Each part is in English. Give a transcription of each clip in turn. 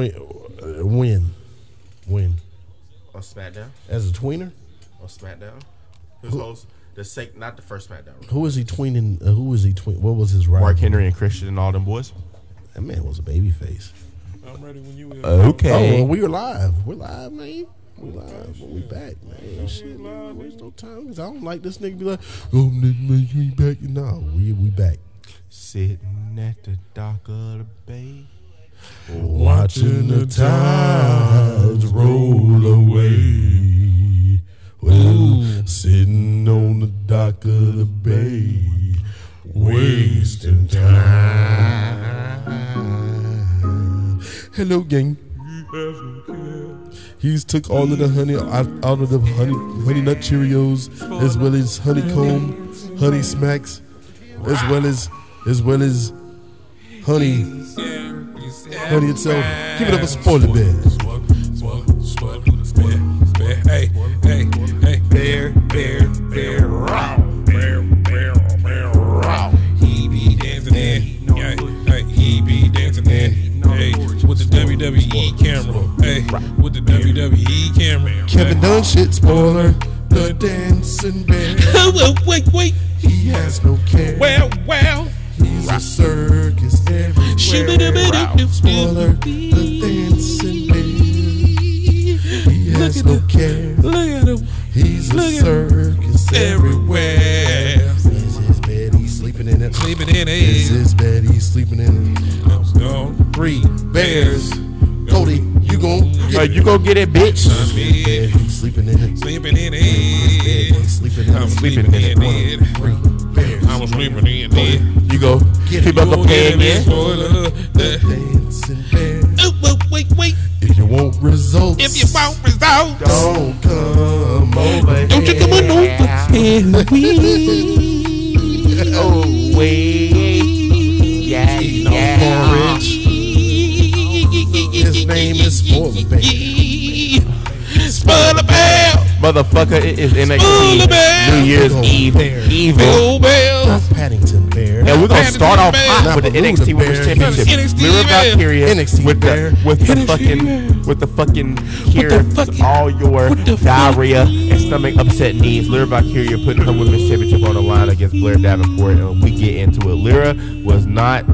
When? uh, When? When? On SmackDown. As a tweener? On SmackDown. Who's host? The sec, not the first SmackDown. Who was he tweening? Uh, who was he tween? What was his rival? Mark Henry and Christian and all them boys. That man was a baby face. I'm ready when you. Okay. Oh, well, we are live. We're live, man. We live. We back, man. Shit, man. Waste no time. 'cause I don't like this nigga be like, oh, nigga, man, you ain't back. No, we we back. Sitting at the dock of the bay. Watching the tides roll away. Well, sitting on the dock of the bay, wasting time. Hello, gang. He's took all of the honey out, out of the honey honey nut Cheerios, as well as honeycomb, honey smacks, as well as as well as honey honey itself. Give it up for spoiler bear. Hey, hey, hey, bear, bear, bear, raw, bear, bear, bear, raw. He be dancing in, hey, he be dancing in, hey, with the WWE camera, hey, with the WWE camera. Kevin Dunn shit spoiler. The dancing bear. Wait, wait, He has no care. well, well. He's a circus everywhere. Spoiler. The dancing bear. He has no care. Look at him He's a Look at- circus everywhere. everywhere. Is his bed? He's sleeping in it. Sleeping in Is his bed? He's sleeping in it. No, Three bears. Cody, you gon' get you go get it, bitch. bed. Sleeping in it. sleeping in Bed, it. Sleeping in I'm it. sleeping in it. Three bears. I'm sleeping in it. You go Get keep it. up the Go get pan, it, yeah. spoiler. The- Dancing bear. Oh, oh, wait, wait. If you want results, If you want results, don't come over don't you come on over and we. Oh wait, yeah, yeah. porridge. His name is Spoiler Bear. Spoiler Bell. Motherfucker, it is NXT Bell. New Year's Big ol' Eve bear. evil. Not Paddington Bear. And we're gonna start off hot with the NXT Balloon Women's Bear. Championship. NXT Lyra Bear. Valkyria NXT with the with the fucking with the fucking cure fucking- to all your what the diarrhea and stomach upset needs. Lyra Valkyria putting her women's championship on the line against Blair Davenport, and we get into it. Lyra was not.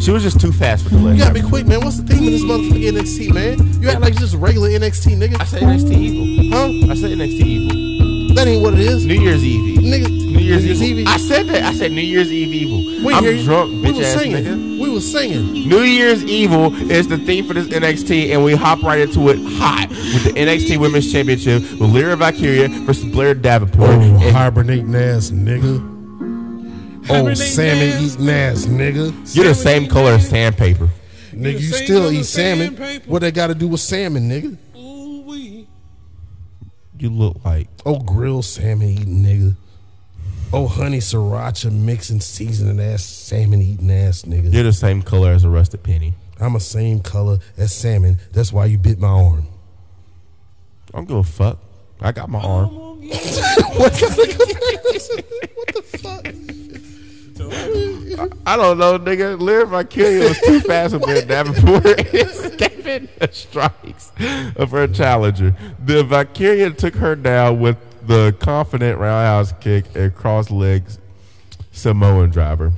She was just too fast for the You gotta be quick, man. What's the theme of this motherfucking NXT, man? You act like it's just regular NXT, nigga. I said NXT Evil. Huh? I said NXT Evil. That ain't what it is. New Year's Eve. Nigga, New Year's, New Year's Eve. Eve. I said that. I said New Year's Eve Evil. We I'm hear you. drunk, We bitch was ass singing. nigga. We was singing. New Year's Evil is the theme for this NXT, and we hop right into it hot with the NXT Women's Championship with Lyra Valkyria versus Blair Davenport. Oh, And hibernating ass nigga. Oh, Hibernating salmon ass. eating ass nigga. you're the same color as sandpaper. Nigga, you still eat salmon. sandpaper. What they got to do with salmon, nigga? Ooh-wee. You look like Oh, grilled salmon eating nigga. Oh, honey sriracha mixing seasoning ass salmon eating ass nigga. you're the same color as a rusted penny. I'm the same color as salmon. That's why you bit my arm. I don't give a fuck. I got my arm. what the fuck? I don't know, nigga. Lyra Valkyria was too fast with Blair Davenport. Escaping the strikes of her challenger. The Valkyria took her down with the confident roundhouse kick and cross legs Samoan driver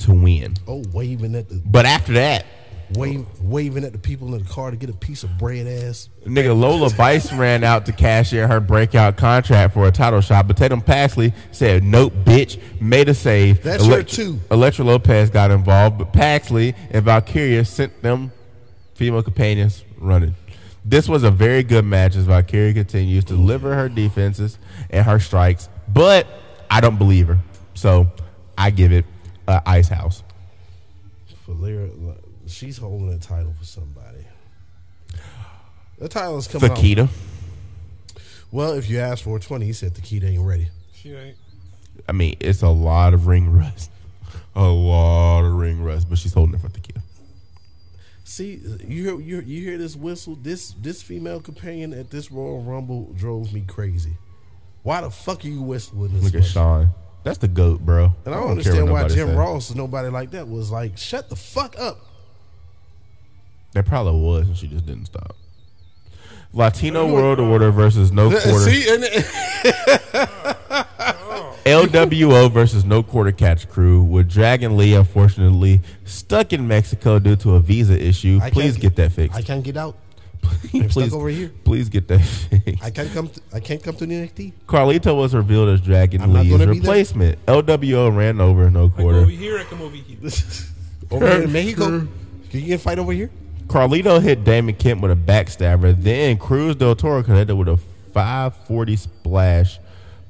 to win. Oh, waving at the But after that, wave, waving at the people in the car to get a piece of bread ass. nigga Lola Vice ran out to cash in her breakout contract for a title shot, but Tatum Paxley said, "Nope, bitch." Made a save. That's her too. Elektra Lopez got involved, but Paxley and Valkyria sent them female companions running. This was a very good match as Valkyria continues to deliver her defenses and her strikes, but I don't believe her, so I give it a ice house. For Lyra, she's holding a title for somebody. The title is coming out. Fakita. Well, if you ask for 20, he said the key ain't ready. She ain't. I mean, it's a lot of ring rust. A lot of ring rust, but she's holding it for Tequila. See, you hear, you, you hear this whistle? This this female companion at this Royal Rumble drove me crazy. Why the fuck are you whistling this Look at much? Sean. That's the goat, bro. And I don't care understand why Jim say. Ross and nobody like that was like, shut the fuck up. There probably was, and she just didn't stop. Latino World Order versus No Quarter. See, and LWO oh. versus No Quarter Catch Crew with Dragon Lee, unfortunately, stuck in Mexico due to a visa issue. I Please can't get that fixed. I can't get out. please, stuck over here. Please get that fixed. I can't come. To, I can't come to the NXT. Carlito was revealed as Dragon I'm not Lee's gonna be there. replacement. LWO ran over No I come Quarter. over here, I come over here. Over here in Mexico. Can you get a fight over here? Carlito hit Damon Kemp with a backstabber. Then Cruz del Toro connected with a 540 splash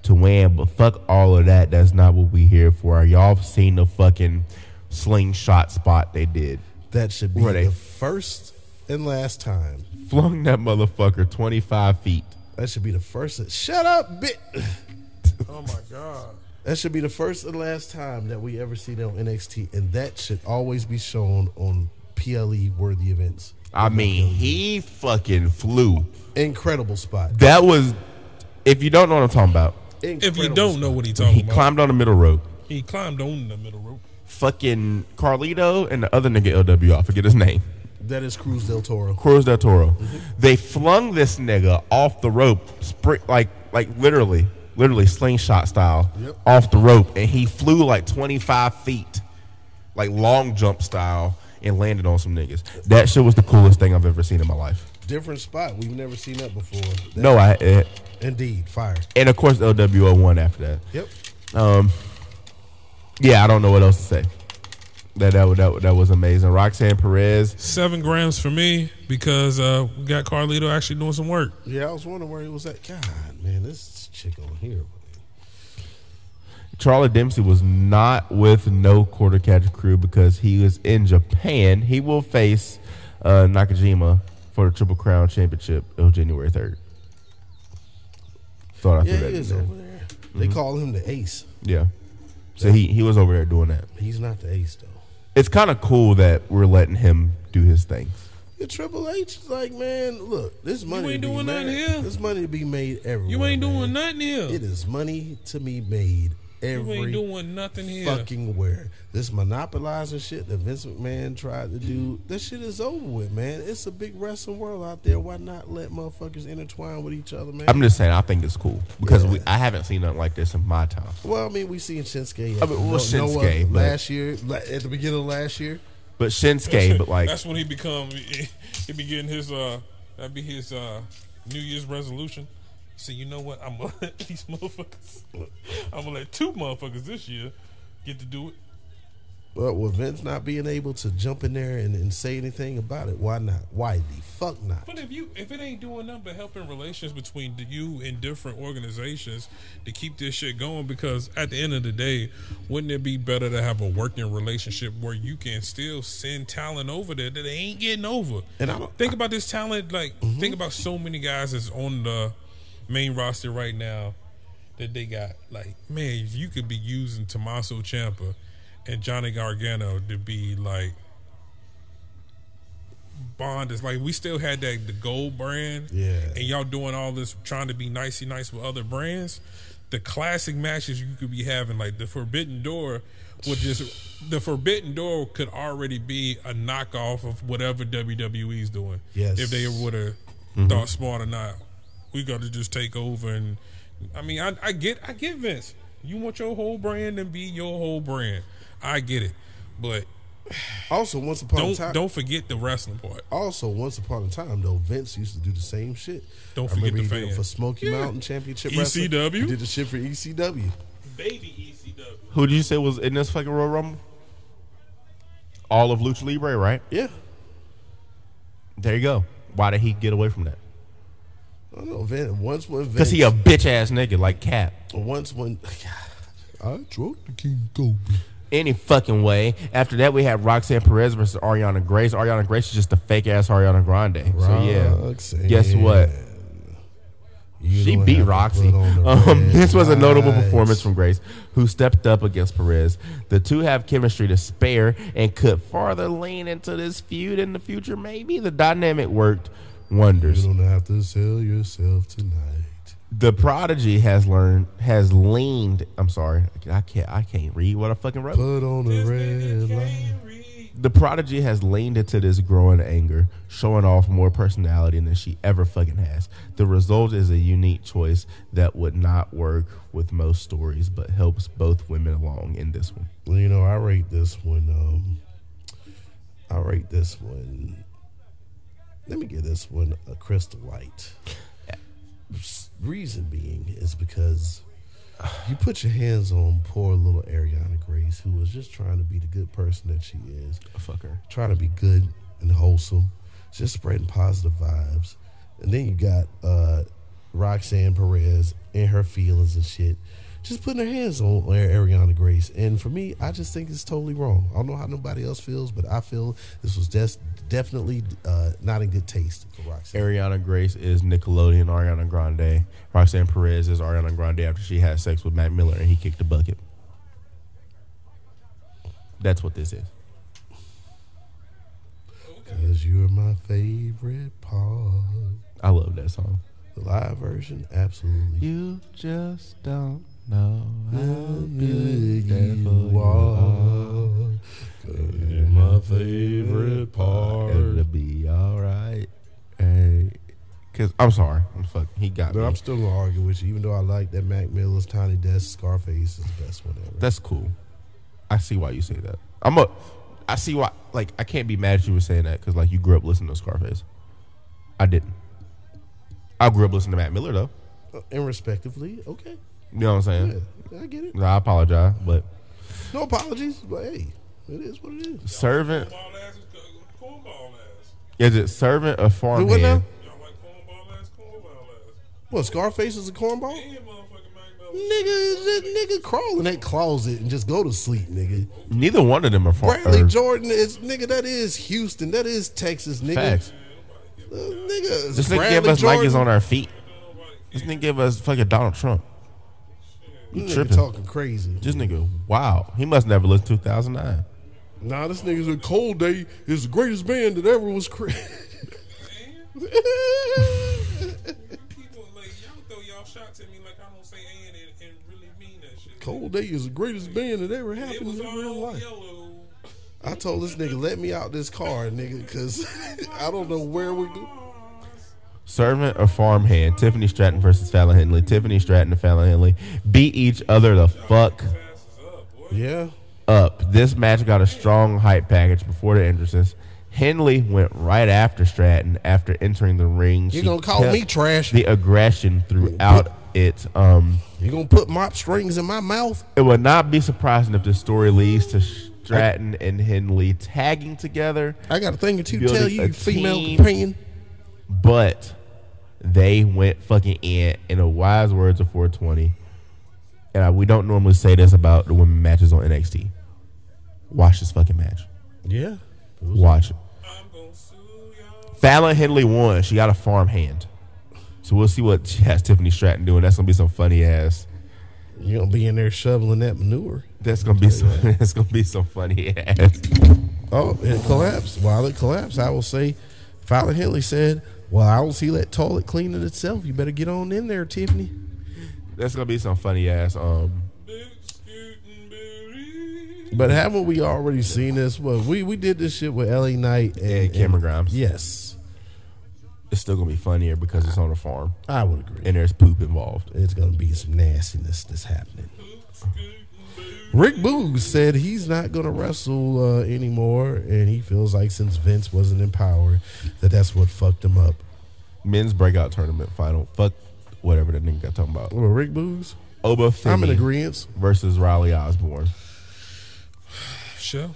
to win. But fuck all of that. That's not what we here for. Y'all seen the fucking slingshot spot they did. That should be Were they? the first and last time. Flung that motherfucker 25 feet. That should be the first. Shut up, bit. Oh my god. That should be the first and last time that we ever see them on NXT, and that should always be shown on PLE worthy events. I mean, he fucking flew. Incredible spot. That was, if you don't know what I'm talking about, If Incredible you don't spot. know what he's talking about, he about, climbed on the middle rope. he climbed on the middle rope. Fucking Carlito and the other nigga LWO, I forget his name. that is Cruz del Toro. Cruz del Toro. Mm-hmm. They flung this nigga off the rope, spring, like like literally, literally slingshot style, Yep. off the rope, and he flew like 25 feet, like long jump style, and landed on some niggas. That shit was the coolest thing I've ever seen in my life. Different spot. We've never seen that before. That- No, I eh, Indeed, fire. and of course LWO won after that. Yep. Um, yeah, I don't know what else to say. That that that, that was amazing. Roxanne Perez. Seven grams for me because uh, we got Carlito actually doing some work. Yeah, I was wondering where he was at. God, man, this chick on here. Charlie Dempsey was not with no quarter catch crew because he was in Japan. He will face uh, Nakajima for the Triple Crown Championship on January third. Thought I threw Yeah, that he is there. over there. They call him the ace. Yeah, so he he was over there doing that. He's not the ace though. It's kind of cool that we're letting him do his thing. Yeah, Triple H is like, man, look, this money You ain't to be doing nothing here. This money to be made everywhere. You ain't man. doing nothing here. It is money to be made You ain't doing nothing here. fucking where. This monopolizing shit that Vince McMahon tried to do, that shit is over with, man. It's a big wrestling world out there. Why not let motherfuckers intertwine with each other, man? I'm just saying, I think it's cool because Yeah. we, I haven't seen nothing like this in my time. well, I mean, we seen Shinsuke. I mean, well, Noah Shinsuke, but- last year, at the beginning of last year. But Shinsuke, but like That's when he become. He, he be getting his. Uh, that'd be his uh, New Year's resolution. So you know what? I'm gonna let these motherfuckers. I'm gonna let two motherfuckers this year get to do it. But with Vince not being able to jump in there and, and say anything about it, why not? Why the fuck not? But if you if it ain't doing nothing but helping relations between you and different organizations to keep this shit going, because at the end of the day, wouldn't it be better to have a working relationship where you can still send talent over there that they ain't getting over? And I don't- think about this talent. Like mm-hmm. think about so many guys that's on the main roster right now that they got. Like man, if you could be using Tommaso Ciampa and Johnny Gargano to be like bond is like we still had that the gold brand. Yeah. And y'all doing all this trying to be nicey nice with other brands. The classic matches you could be having, like the Forbidden Door would just the Forbidden Door could already be a knockoff of whatever WWE's doing. Yes. If they would have mm-hmm. thought smart or not. We gotta just take over and I mean I, I get I get Vince. You want your whole brand and be your whole brand. I get it. But Also, once upon a don't time, don't forget the wrestling part. also once upon a time though, Vince used to do the same shit. Don't I forget remember the he did for Smoky Yeah. Mountain Championship Wrestling. ECW? He did the shit for ECW. Baby ECW. who did you say was in this fucking Royal Rumble? All of Lucha Libre, right? Yeah, There you go. Why did he get away from that? I don't know. Vince, once when Vince, Because he a bitch ass nigga like Cap. once when I drove the King Kobe. Any fucking way. After that, we had Roxanne Perez versus Arianna Grace. Arianna Grace is just a fake ass Ariana Grande. So yeah, guess what? You She beat Roxy. put on the Um, this was a notable performance from Grace, who stepped up against Perez. The two have chemistry to spare and could farther lean into this feud in the future. Maybe the dynamic worked wonders. You don't have to sell yourself tonight. The prodigy has learned has leaned. I'm sorry, I can't. I can't read what I fucking wrote. Put on the red nigga light. read. The prodigy has leaned into this growing anger, showing off more personality than she ever fucking has. The result is a unique choice that would not work with most stories, but helps both women along in this one. Well, you know, I rate this one. Um, I rate this one. Let me give this one a crystal light. Reason being is because you put your hands on poor little Arianna Grace, who was just trying to be the good person that she is, Fuck her. trying to be good and wholesome, just spreading positive vibes. And then you got uh, Roxanne Perez and her feelings and shit, just putting her hands on Arianna Grace. And for me, I just think it's totally wrong. I don't know how nobody else feels, but I feel this was just definitely uh, not in good taste for Roxanne. Arianna Grace is Nickelodeon Ariana Grande. Roxanne Perez is Ariana Grande after she had sex with Mac Miller and he kicked the bucket. That's what this is. Cause you're my favorite part. I love that song. The live version, absolutely. You just don't know How good you are. 'Cause you're my favorite part. It'll be all right. Hey, cause I'm sorry, I'm fucking. He got But me. I'm still gonna argue with you, even though I like that Mac Miller's Tiny Desk Scarface is the best one ever. That's cool. I see why you say that. I'm a. I see why. Like I can't be mad at you for saying that because like you grew up listening to Scarface. I didn't. I grew up listening to Mac Miller though. Uh, and respectively, okay. You know what I'm saying? Yeah, I get it. No, I apologize, but No apologies, but hey, it is what it is. servant Cornball ass is co- cornball ass. is it servant or Do what now? Y'all like cornball ass, cornball ass. What, Scarface is a cornball? Yeah, motherfucking Mac Miller. Nigga, that nigga crawl in that closet and just go to sleep, nigga. Neither one of them are farm. Bradley or- Jordan is nigga. That is Houston. That is Texas, nigga. Facts. Uh, nigga, This nigga Bradley give us Jordan. Nikes on our feet. This nigga give us fucking Donald Trump. You Nigga tripping? talking crazy. This nigga, wow. He must never listen to 2009. Nah, this nigga's a cold day is the greatest band that ever was created. People like y'all throw y'all shots at me like I don't say and and, and really mean that shit. cold day is the greatest band that ever It happened was in real life. yellow. I told this nigga, let me out this car, nigga, because I don't know where we go. Servant or farmhand? Tiffany Stratton versus Fallon Henley. Tiffany Stratton and Fallon Henley beat each other the fuck up. Yeah. up. This match got a strong hype package before the entrances. Henley went right after Stratton after entering the ring. You She gonna call me trash? The aggression throughout it. Um, You gonna put mop strings in my mouth? it would not be surprising if the story leads to Stratton and Henley tagging together. I got a thing or two to tell you female team. companion. but they went fucking in in the wise words of 420 and I, we don't normally say this about the women matches on NXT watch this fucking match. Yeah. watch it. I'm gonna sue. Fallon Henley won. She got a farm hand. So we'll see what she has Tiffany Stratton doing. That's gonna be some funny ass. You're gonna be in there shoveling that manure. that's gonna be some that's gonna be some funny ass. Oh, it collapsed. While it collapsed, I will say, Fallon Henley said, "Well, I don't see that toilet cleaning itself. You better get on in there, Tiffany." that's gonna be some funny ass um Boot scooting booty. But haven't we already seen this? Well, we we did this shit with L.A. Knight and, and Cameron Grimes Yes, it's still gonna be funnier because it's on a farm I would agree. and there's poop involved It's gonna be some nastiness that's happening. Boot scooting booty. Rick Boogs said he's not going to wrestle uh, anymore, and he feels like since Vince wasn't in power, that that's what fucked him up. men's breakout tournament final. Fuck whatever that nigga got talking about. Well, Rick Boogs, Oba I'm in Femi agreement. versus Riley Osborne. Sure.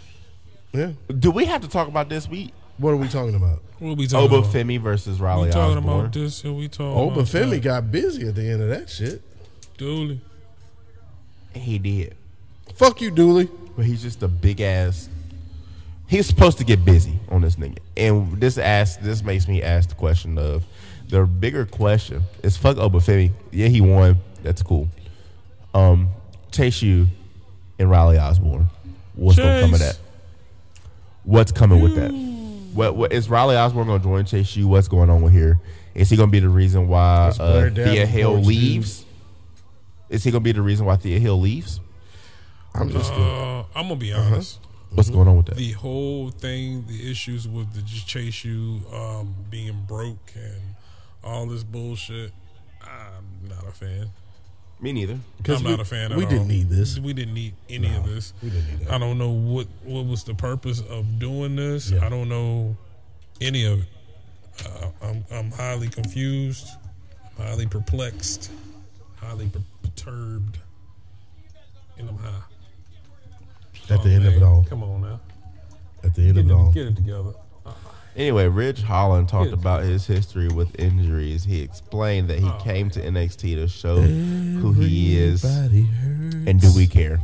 Yeah. Do we have to talk about this? We What are we talking about? What we talking Oba about? Femi versus Riley we talking Osborne. about this and we talking Oh, about Femi that. got busy at the end of that shit. Dooley. He did, Fuck you, Dooley. but he's just a big ass. He's supposed to get busy on this nigga, and this ask this makes me ask the question of the bigger question is fuck Oba Femi. Yeah, he won. That's cool. Um, Chase U and Riley Osborne. What's gonna come of that? What's coming with that? What, what is Riley Osborne gonna join Chase U? What's going on with here? Is he gonna be the reason why uh, Blair Thea Hill Davenport's leaves? Is he gonna be the reason why Thea Hill leaves? I'm just gonna, Uh, I'm gonna be honest. What's going on with that? the whole thing, the issues with the just chase you um, being broke and all this bullshit. I'm not a fan. Me neither. Because I'm we, not a fan. At we didn't need this. We didn't need any of this. we didn't need that. I don't know what what was the purpose of doing this. Yeah. I don't know any of it. Uh, I'm I'm highly confused, highly perplexed, highly perturbed, and I'm high. At the Oh, end of it all. Come on now, At the end get of it, it all. get it together. Uh-uh. Anyway, Ridge Holland talked about his history with injuries. He explained that he oh, came to NXT to show who he is, hurts. and do we care?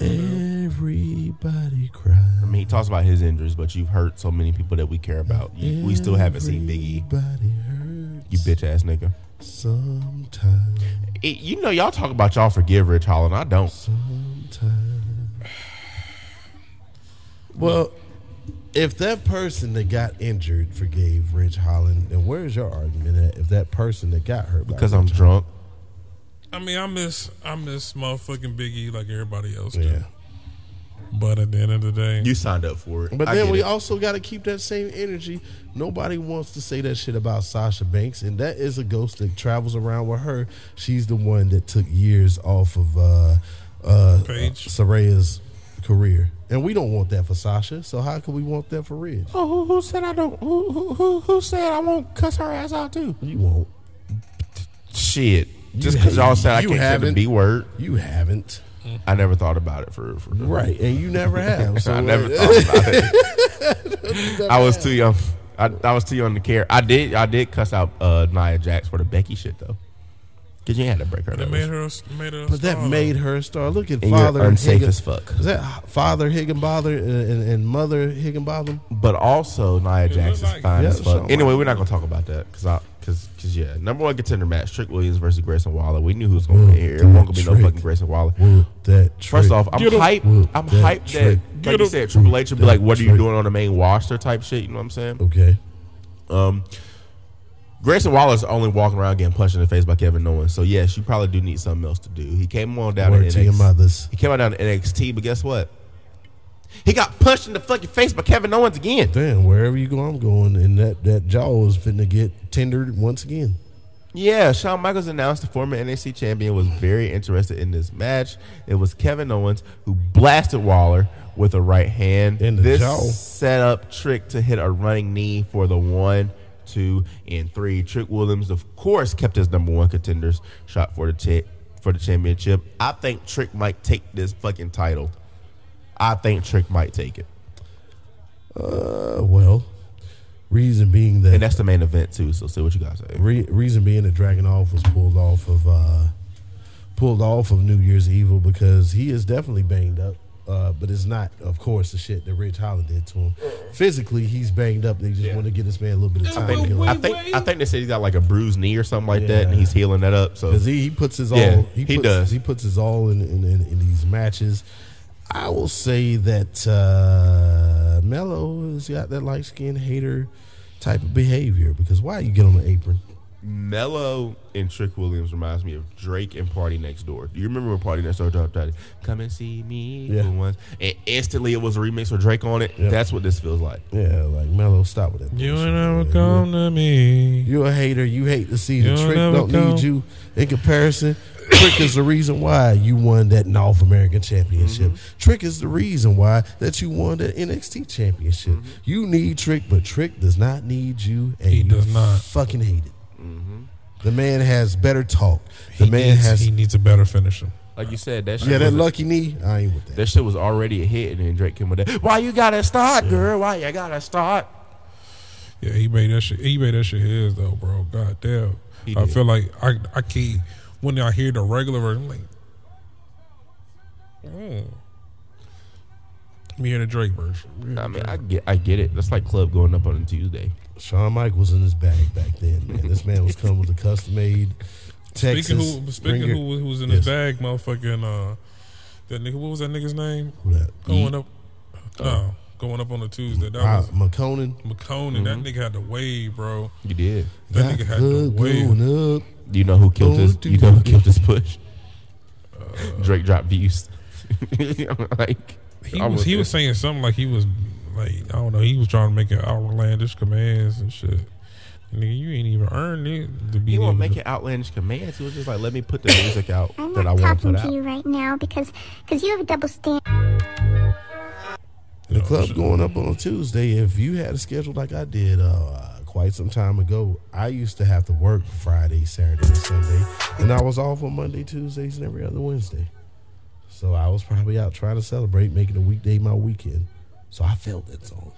Everybody cries. I mean, he talks about his injuries, but you've hurt so many people that we care about. You, we still haven't seen Biggie, hurts. you bitch ass nigga. Sometimes. It- you know, y'all talk about y'all forgive Ridge Holland. I don't. Sometimes. Well, if that person that got injured forgave Ridge Holland, then where's your argument at? If that person that got hurt by Because I'm Rich drunk. I mean, I miss I miss motherfucking Biggie like everybody else Holland- do. yeah. But at the end of the day, You signed up for it. But I then we it. also got to keep that same energy. Nobody wants to say that shit about Sasha Banks, and that is a ghost that travels around with her. She's the one that took years off of uh, uh, Paige. Saraya's career, and we don't want that for Sasha. So how can we want that for Ridge? Oh, who, who said I don't? Who, who, who, who said I won't cuss her ass out too? You won't. Shit. Just because y'all said I you can't say the haven't. B word, You haven't, I never thought about it for for right? And you never have. So I never thought about it. I was too young. I, I was too young to care. I did I did cuss out uh, Nia Jax for the Becky shit though, because you had to break her that nose. made her made her. a But that made her a star. Look at And you're father unsafe Higgin- as fuck. Is that father Higginbother and, and, and mother Higginbotham? But also Nia Jax is like fine it. as fuck. Anyway, like we're not gonna talk about that because I because because yeah, number one contender match: Trick Williams versus Grayson Waller. We knew who was gonna be here. It won't gonna be no fucking Grayson Waller. Whoop that First trick. off, I'm Get 'em. hyped. Whoop I'm that hyped that, trick. like Get you 'em. said, Triple H would be like, "What are you trick. doing on the main roster?" type shit. You know what I'm saying? okay. Um, Grayson Waller's only walking around getting punched in the face by Kevin Owens. So yes, you probably do need something else to do. He came on down Word to to your NXT. mothers. He came on down to NXT, but guess what? He got punched in the fucking face by Kevin Owens again. Damn, wherever you go, I'm going, and that that jaw is finna get tendered once again. Yeah, Shawn Michaels announced the former NXT champion was very interested in this match. It was Kevin Owens who blasted Waller with a right hand. In the this jaw. set up Trick to hit a running knee for the one, two, and three. Trick Williams, of course, kept his number one contenders shot for the cha- for the championship. I think Trick might take this fucking title. I think Trick might take it, Uh, well, reason being that, and that's the main event too. So, see what you guys say. re- reason being that Dragunov was pulled off of uh, pulled off of New Year's Evil because he is definitely banged up. Uh, but it's not, of course, the shit that Ridge Holland did to him. Physically, he's banged up. They just want to get this man a little bit of time. wait, to heal I up. think I think they said he's got like a bruised knee or something like that, and Yeah. he's healing that up. So Because he, he puts his all. Yeah, he, he does. He puts his all in in, in, in these matches. I will say that uh, Melo has got that light skinned hater type of behavior. Because why you get on the apron? Melo and Trick Williams reminds me of Drake and Party Next Door. Do you remember when Party Next Door dropped that? Come and see me Yeah. once. And instantly it was a remix with Drake on it. Yep. That's what this feels like. Yeah, like Melo, stop with that. You bullshit, ain't never man. come to me. You're a hater. You hate to see the trick don't come. need you. In comparison, Trick is the reason why you won that North American Championship. Mm-hmm. Trick is the reason why that you won that NXT Championship. Mm-hmm. You need Trick, but Trick does not need you, and He you does not. Fucking hate it. The man has better talk. The He man needs, has he needs a better finisher. Like you said, that shit, yeah that was a- lucky knee. I ain't with that. that shit was already a hit, and then Drake came with that. Why you gotta start, girl? Why you gotta start? Yeah, he made that shit. He made that shit his though, bro. God damn. He I did. feel like I I can't when I hear the regular version, I'm like, mm. Let me hear the Drake version. I mean, I get, I get it. That's like club going up on a Tuesday. Shawn Mike was in his bag back then, man. This man was coming with a custom made Texas. Speaking who speaking Ringer- who, who was in Yes. his bag, motherfucking uh, that nigga. What was that nigga's name? Who that? Going up, no, going up on a Tuesday. That Ah, was McConan. McConan. That nigga had the wave, bro. You did. That nigga had the wave. going up. Do you know who killed this? You know who killed this push? Drake dropped views. like he was he there. was saying something like he was like I don't know. He was trying to make it outlandish commands and shit. Nigga, you ain't even earned it to be He able won't make to- it outlandish commands. He was just like, let me put the music out I'm that I not want to talking to you right now because because you have a double standard. The club going up on a Tuesday. If you had a schedule like I did uh, quite some time ago, I used to have to work Friday, Saturday, and Sunday, and I was off on Monday, Tuesdays, and every other Wednesday. So I was probably out trying to celebrate, making a weekday my weekend. So I felt that song.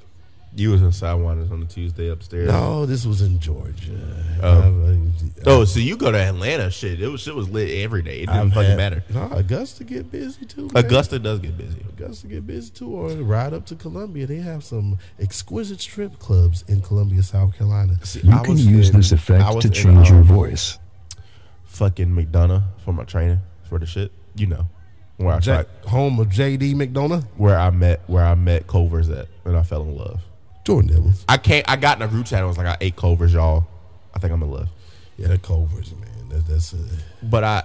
You was in Sidewinders on the Tuesday upstairs. No, this was in Georgia. Oh. I've, Oh, so you go to Atlanta? Shit, it was shit was lit every day. It didn't I've fucking had- matter. No, Augusta get busy too. man. Augusta does get busy. Augusta get busy too, or ride up to Columbia. They have some exquisite strip clubs in Columbia, South Carolina. See, You I can was use in- this effect was to in, change your um, voice. Fucking McDonough for my training for the shit. You know where I J- tried, home of J.D. McDonough, where I met where I met Culver's at, and I fell in love. Jordan Devils. I can't. I got in a group chat. and was like, I ate Culver's, y'all. I think I'm in love. Yeah, the Culvers, man. That, that's uh, But I,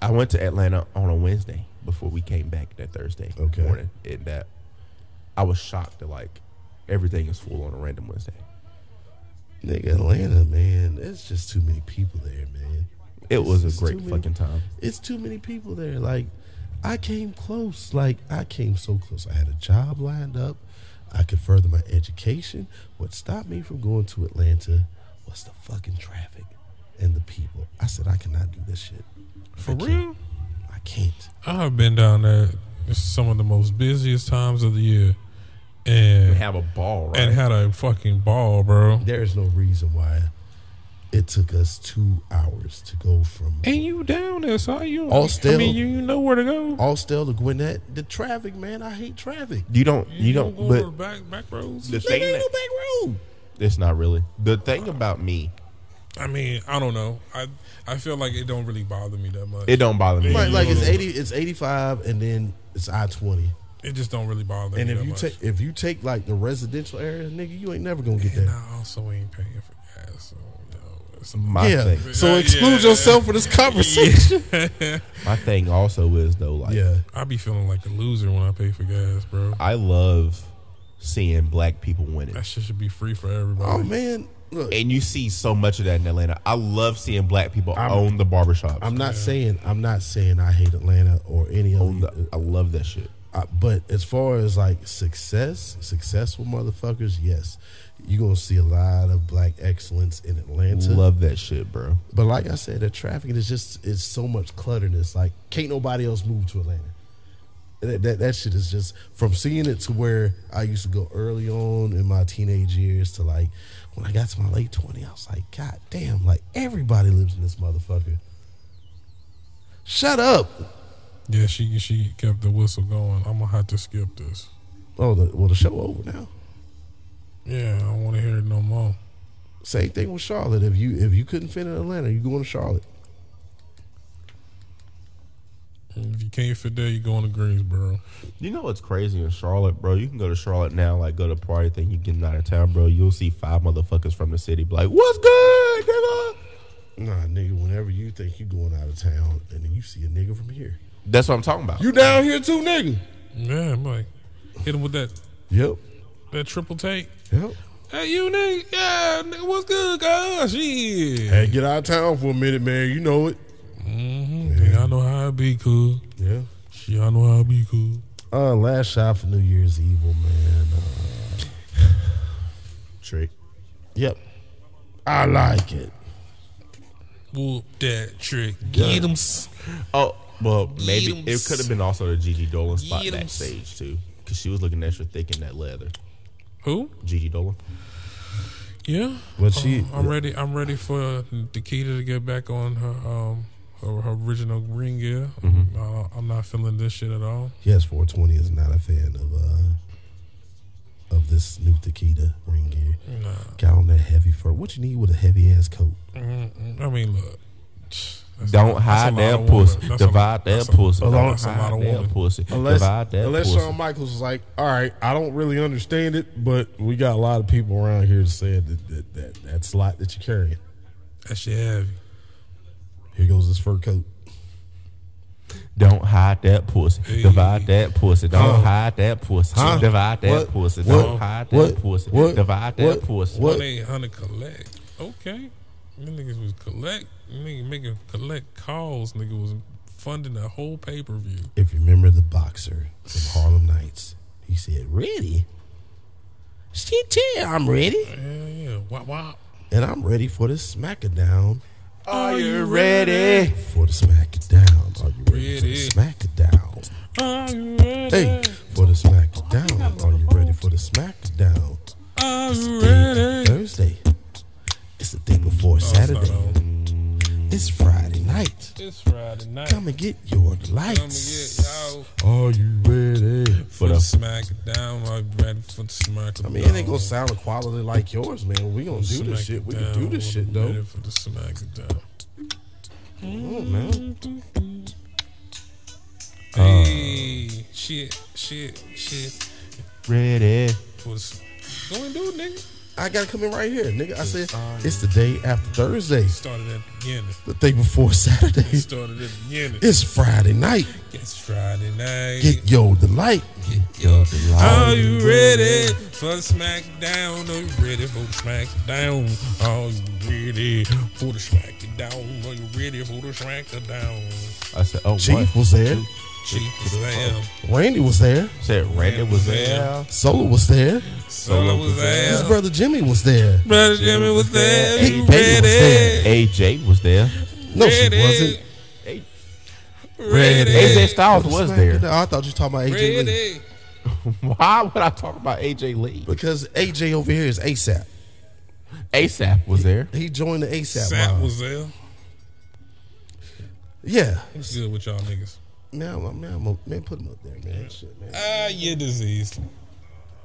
I went to Atlanta on a Wednesday before we came back that Thursday Okay. morning, and that I was shocked that like everything is full on a random Wednesday. nigga Atlanta, man. There's just too many people there, man. It was It's a great too many- fucking time. It's too many people there. Like, I came close. Like, I came so close. I had a job lined up. I could further my education. What stopped me from going to Atlanta was the fucking traffic and the people. I said I cannot do this shit. For I can't. real? I can't. I have been down there. It's some of the most busiest times of the year, and Have a ball, right? and had a fucking ball, bro. There is no reason why it took us two hours to go from And you down there, so you. All I mean, you, you know where to go. Austell to Gwinnett. The traffic, man. I hate traffic. you don't. You, don't. go But over back back roads. the thing ain't no back road. it's not really the thing about me. I mean, I don't know. I I feel like it don't really bother me that much. It don't bother me. Right, like it's eighty, it's eighty five, and then it's I twenty. It just don't really bother And me if that you much. take if you take like the residential area, nigga, you ain't never gonna get and there. I also ain't paying for gas, so yeah. thing. So exclude yeah. yourself from this conversation. My thing also is though, like Yeah. I be feeling like a loser when I pay for gas, bro. I love seeing black people winning. That shit should be free for everybody. Oh man, look. And you see so much of that in Atlanta. I love seeing black people I'm- own the barbershops. I'm not saying I'm not saying I hate Atlanta or any own other. the, I love that shit. Uh, but as far as like success, successful motherfuckers, yes, you're gonna see a lot of black excellence in Atlanta. Love that shit, bro. But like I said, the traffic is just it's so much clutterness. Like can't nobody else move to Atlanta. That, that that shit is just from seeing it to where I used to go early on in my teenage years to like when I got to my late twenty, I was like, God damn, like everybody lives in this motherfucker. Shut up. Yeah, she she kept the whistle going. I'm gonna have to skip this. Oh, the, well, the show over now. Yeah, I don't want to hear it no more. Same thing with Charlotte. If you if you couldn't fit in Atlanta, you going to Charlotte. If you can't fit there, you going to Greensboro. You know what's crazy in Charlotte, bro? You can go to Charlotte now, like go to a party thing. You getting out of town, bro. You'll see five motherfuckers from the city, be like, "What's good, nigga?" Nah, nigga. Whenever you think you going out of town, and then you see a nigga from here, That's what I'm talking about. you down here too, nigga. Yeah, I'm like, hit him with that Yep. that triple take. Yep. Hey, you nigga, yeah, nigga, what's good, guys? Shit. Hey, get out of town for a minute, man. You know it. Mm-hmm. Yeah, I know how it be cool. Yeah. Shit, I know how it be cool. Uh, last shot for New Year's Evil, man. Uh, Trick. yep. I like it. Whoop that trick. Get him. Oh, well, maybe Yeems. it could have been also the Gigi Dolin spot Yeems. backstage too, because she was looking extra thick in that leather. Who? Gigi Dolin. Yeah. But she, Uh, I'm ready. I'm ready for Nikita to get back on her um her, her original ring gear. Mm-hmm. Uh, I'm not feeling this shit at all. yes, 420 is not a fan of uh of this new Takeda ring gear. Nah. Got on that heavy fur. What you need with a heavy ass coat? Mm-mm. I mean, look. That's Don't a- hide that pussy. Divide that pussy. Don't That's a lot hide that pussy. Unless, Divide that unless pussy. Shawn Michaels was like, all right, I don't really understand it, but we got a lot of people around here to say that, that, that that's a lot that you're carrying. That shit heavy. Here goes this fur coat. Don't hide that pussy. Hey. Divide that pussy. Don't Huh? hide that pussy. Huh? Divide that What? pussy. What? Don't hide What? that pussy. What? Divide that What? pussy. What? One eight hundred collect. Okay, them niggas was collect. Nigga making collect calls. Nigga was funding a whole pay per view. If you remember the boxer from Harlem Nights, he said, "Ready? Shit, yeah, I'm ready, Yeah, yeah. Wop wop. and I'm ready for the smackdown. Are you ready? For the smackdown, are you ready, Ready. for the smackdown? Are you ready? Hey, for the smackdown, are you ready for the smackdown? Are It's you the day after ready? Thursday. It's the day before Oh, it's Saturday. It's Friday night. It's Friday night. Come and get your Come and lights. get y'all Are you ready? for the smack down. Are you ready for the smack I mean, it ain't gonna sound quality like yours, man. We gonna do this shit. We can do this shit though. Ready for the smack down. Come on, man. Hey, uh. shit, shit, shit. Ready. For the, s- go and do it, nigga. I gotta come in right here, nigga. I said it's the day after Thursday, Started at the beginning. the day before Saturday. Started at the beginning. It's Friday night. It's Friday night. Get your delight. Get Yo, Are you ready for smackdown? Are you ready for smackdown? Are you ready for the smackdown? Are you ready for the smackdown? I said, oh, Chief what? was there. Chief Slam. Randy was there. Said Randy was there. Solo was there. Solo was there. His brother Jimmy was there. Brother Jimmy was there. Hey, You Baby was there. AJ was there. No, she Ready. wasn't. Ready. AJ Styles was there. I thought you were talking about AJ Lee. Why would I talk about AJ Lee? Because AJ over here is ASAP. ASAP was there. He joined the ASAP. Sap line. was there. Yeah. What's good with y'all niggas? Man, I'm- man, I'm- man, put him up there, man. Shit, man. Ah, yeah, disease.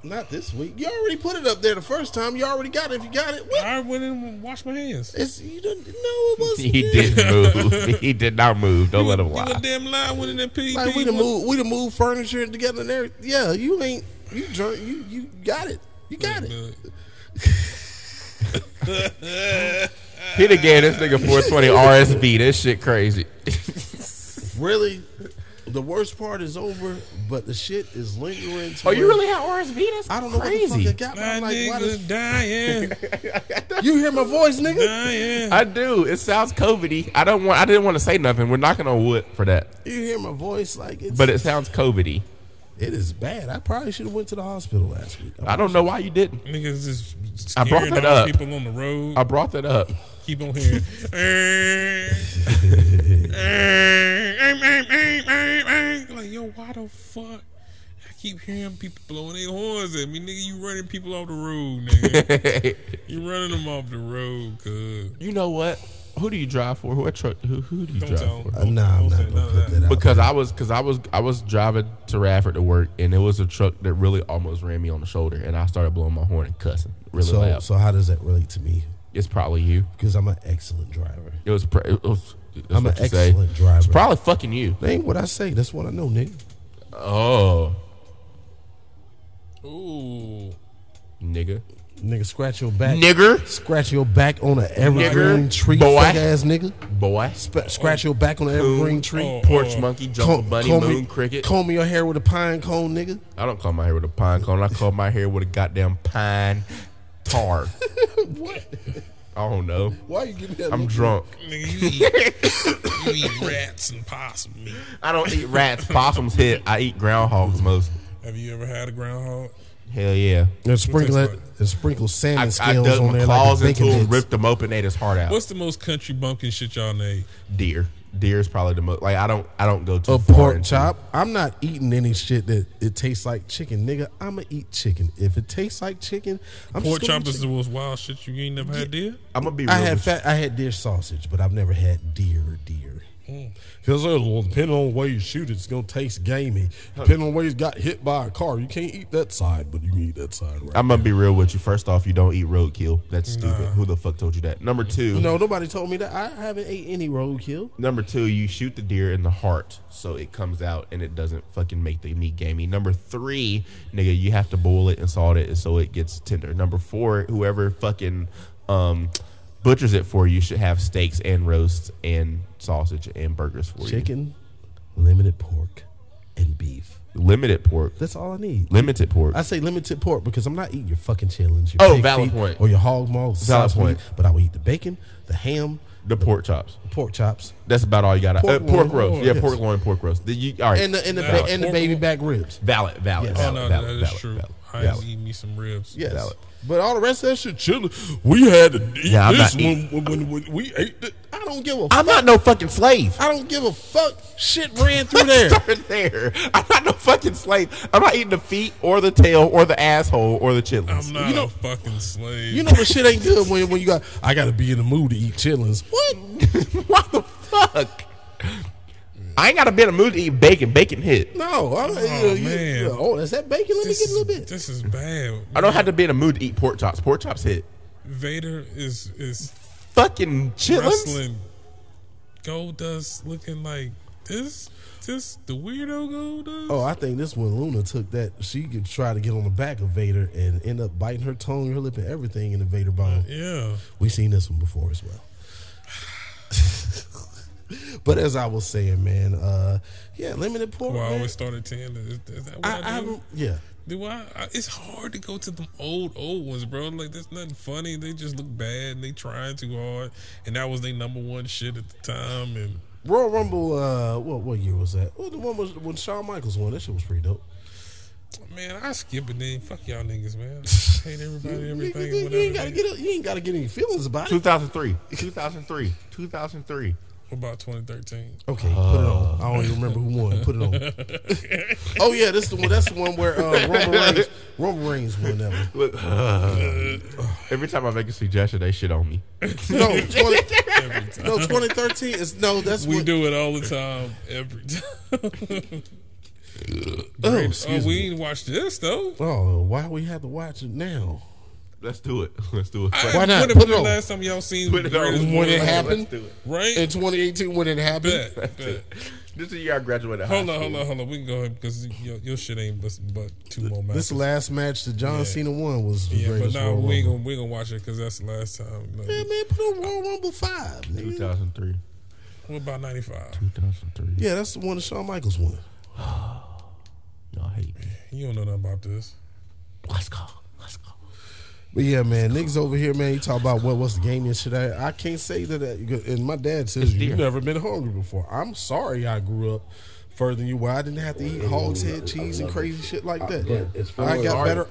Not this week. You already put it up there the first time. You already got it. If you got it, what? I went in and washed my hands. It's you didn't. No, it wasn't. He didn't move. He did not move. Don't let him You lie. a damn lie. Went in that PvP. Like we done move, we done move furniture together and everything. Yeah, you ain't. You drunk. You you got it. You got it. He done gave this nigga 420 RSV. This shit crazy. Really, the worst part is over, but the shit is lingering. To Oh, you where- really have RSV? That's I don't know crazy. what the fuck it got. me. My I'm like, why nigga dying, you hear my voice, nigga? dying. I do. It sounds COVIDy. I don't want. I didn't want to say nothing. We're knocking on wood for that, You hear my voice? Like it's. but it sounds COVIDy. it is bad. I probably should have went to the hospital last week. I don't know why you didn't. Niggas just I brought scaring that all up. people on the road. I brought that up. Keep on hearing. like, yo, why the fuck? I keep hearing people blowing their horns at me, nigga. You running people off the road, nigga. you running them off the road, cuz. You know what? Who do you drive for? What truck? Who, who do you Don't drive tell. for? Uh, nah, I'm Don't say not none gonna of put that. that out. Because I was, because I was, I was driving to Radford to work, and it was a truck that really almost ran me on the shoulder, and I started blowing my horn and cussing really so, loud. so how does that relate to me? It's probably you. Because I'm an excellent driver. It was. Pr- it was that's I'm an you say. excellent driver. It's probably fucking you. That ain't what I say. That's what I know, nigga. Oh, Ooh. nigga, Nigga, scratch your back. Nigga. Scratch your back on an evergreen Nigger, tree, boy. fuck ass nigga. boy, Sp- scratch your back on an evergreen oh, tree. Oh, porch oh. monkey, jungle Comb- bunny, comb moon me- cricket. Comb your hair with a pine cone, nigga. I don't comb my hair with a pine cone. I comb my hair with a goddamn pine tar. What? I don't know. Why are you giving me that I'm look? drunk. Nigga, you eat, you eat rats and possum meat. I don't eat rats. Possums hit. I eat groundhogs most. Have you ever had a groundhog? Hell yeah. And sprinkle tastes that, and sprinkle salmon I, I scales dug on my there claws like a into bacon them, bits. ripped them open, ate his heart out. What's the most country bumpkin shit y'all made? deer? Deer is probably the most. Like I don't. I don't go to A far pork into- chop. I'm not eating any shit that it tastes like chicken, nigga. I'ma eat chicken. If it tastes like chicken, I'm Pork just gonna Pork chop is the chicken. most wild shit you ain't never had, deer. I'm gonna be. Real I had with you. fat, I had deer sausage, but I've never had deer deer. Because well, depending on the way you shoot it, it's gonna taste gamey. Depending on where you got hit by a car, you can't eat that side, but you can eat that side. Right? I'm gonna be real with you. First off, you don't eat roadkill. That's stupid. Who the fuck told you that? Number two. no, nobody told me that. I haven't ate any roadkill. Number two, you shoot the deer in the heart so it comes out and it doesn't fucking make the meat gamey. Number three, nigga, you have to boil it and salt it so it gets tender. Number four, whoever fucking um, butchers it for you should have steaks and roasts and sausage and burgers for you. Chicken, limited pork and beef. Limited pork. That's all I need. Limited pork. I say limited pork because I'm not eating your fucking chitlins. Your Oh, pig valid feet, point. Or your hog maws. Valid sauce meat, point. But I will eat the bacon, the ham, the pork chops. the pork chops, That's about all you got. Pork uh, pork loin. roast. Yeah, Yes. pork loin, pork roast. The, you, all right. and the and the, ba- and the baby back ribs. valid, valid, Yes. Oh valid, no, valid, that is valid, true. valid, I valid. just eat me some ribs. Yes. Valid. But all the rest of that shit chilling. We had to eat Yeah, I'm this not when, when, when, when we ate it. I don't give a I'm fuck. not no fucking slave. I don't give a fuck. Shit ran through there. Start there. I'm not no fucking slave. I'm not eating the feet or the tail or the asshole or the chitlins. I'm not You know- a fucking slave. You know the shit ain't good when, when you got. I got to be in the mood to eat chitlins. What? what the fuck? I ain't got to be in a mood to eat bacon. Bacon hit. No. I, Oh, man. oh, is that bacon? Let this me get a little is, bit. this is bad. I don't have to be in a mood to eat pork chops. Pork chops hit. Vader is is Fucking chitlins. wrestling gold dust looking like this. This the weirdo gold dust. Oh, I think this one Luna took that. She could try to get on the back of Vader and end up biting her tongue, her lip, and everything in the Vader bone. yeah. We seen this one before as well. but as I was saying, man, uh, yeah, limited pork. Well, I always start at ten. Is, is that what I, I, I do? haven't, yeah. Do I, I? It's hard to go to the old old ones, bro. Like there's nothing funny. They just look bad. and They trying too hard, and that was their number one shit at the time. And Royal Rumble, uh, what what year was that? Well, the one was when Shawn Michaels won. That shit was pretty dope. man, I skip it. Then fuck y'all niggas, man. Hate everybody, You, everything, you- you whatever. ain't gotta get you ain't gotta get any feelings about it. 2003. 2003. 2003. What about 2013? Okay, put it on. I don't even remember who won. Put it on. oh yeah, this the one. That's the one where uh, Roman Reigns, Roman Reigns won that one. Look, every time I make a suggestion, they shit on me. No, 20, no, 2013 is no. That's We what. do it all the time, every time. Oh, oh, excuse we me. ain't watched this though. Oh, why we have to watch it now? Let's do it. Let's do it. Why not? When, Put it on. last time y'all seen Put it on. When it World? happened do it. right? in 2018, when it happened. Bet, bet. This is the year I graduated high Hold on, school. hold on, hold on. We can go ahead because your, your shit ain't but, but two more matches. This last match that John Yeah. Cena won was the yeah, but greatest now Royal we ain't Rumble. gonna we gonna watch it because that's the last time. No, Yeah, man, put on Royal Rumble five. nigga. 2003. What about ninety five? 2003. Yeah, that's the one that Shawn Michaels won. Y'all hate me. You don't know nothing about this. Let's go. Let's go. But yeah, man, niggas over here, man, you talk about what what's the game and shit. I, I can't say that. And my dad says you've never been hungry before. I'm sorry, I grew up further than you. Where I didn't have to eat hog's head cheese and crazy shit like that. I got better.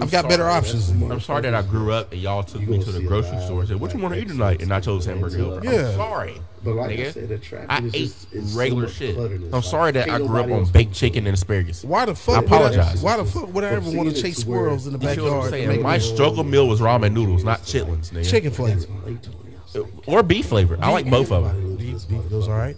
I've got better options. I'm sorry that I grew up and y'all took me to the grocery store and said, "What you want to eat tonight?" And I chose hamburger. Helper. Yeah. I'm sorry, But like I nigga. said, the traffic I is ate just- it's regular much shit. I'm sorry that I grew up on baked chicken and asparagus. Why the fuck? I apologize. why the fuck would I ever want to chase squirrels in the You feel what I'm backyard? My struggle meal was ramen noodles, not chitlins, nigga. chicken flavor. or beef flavor. I like both of them. Beef, beef goes all right.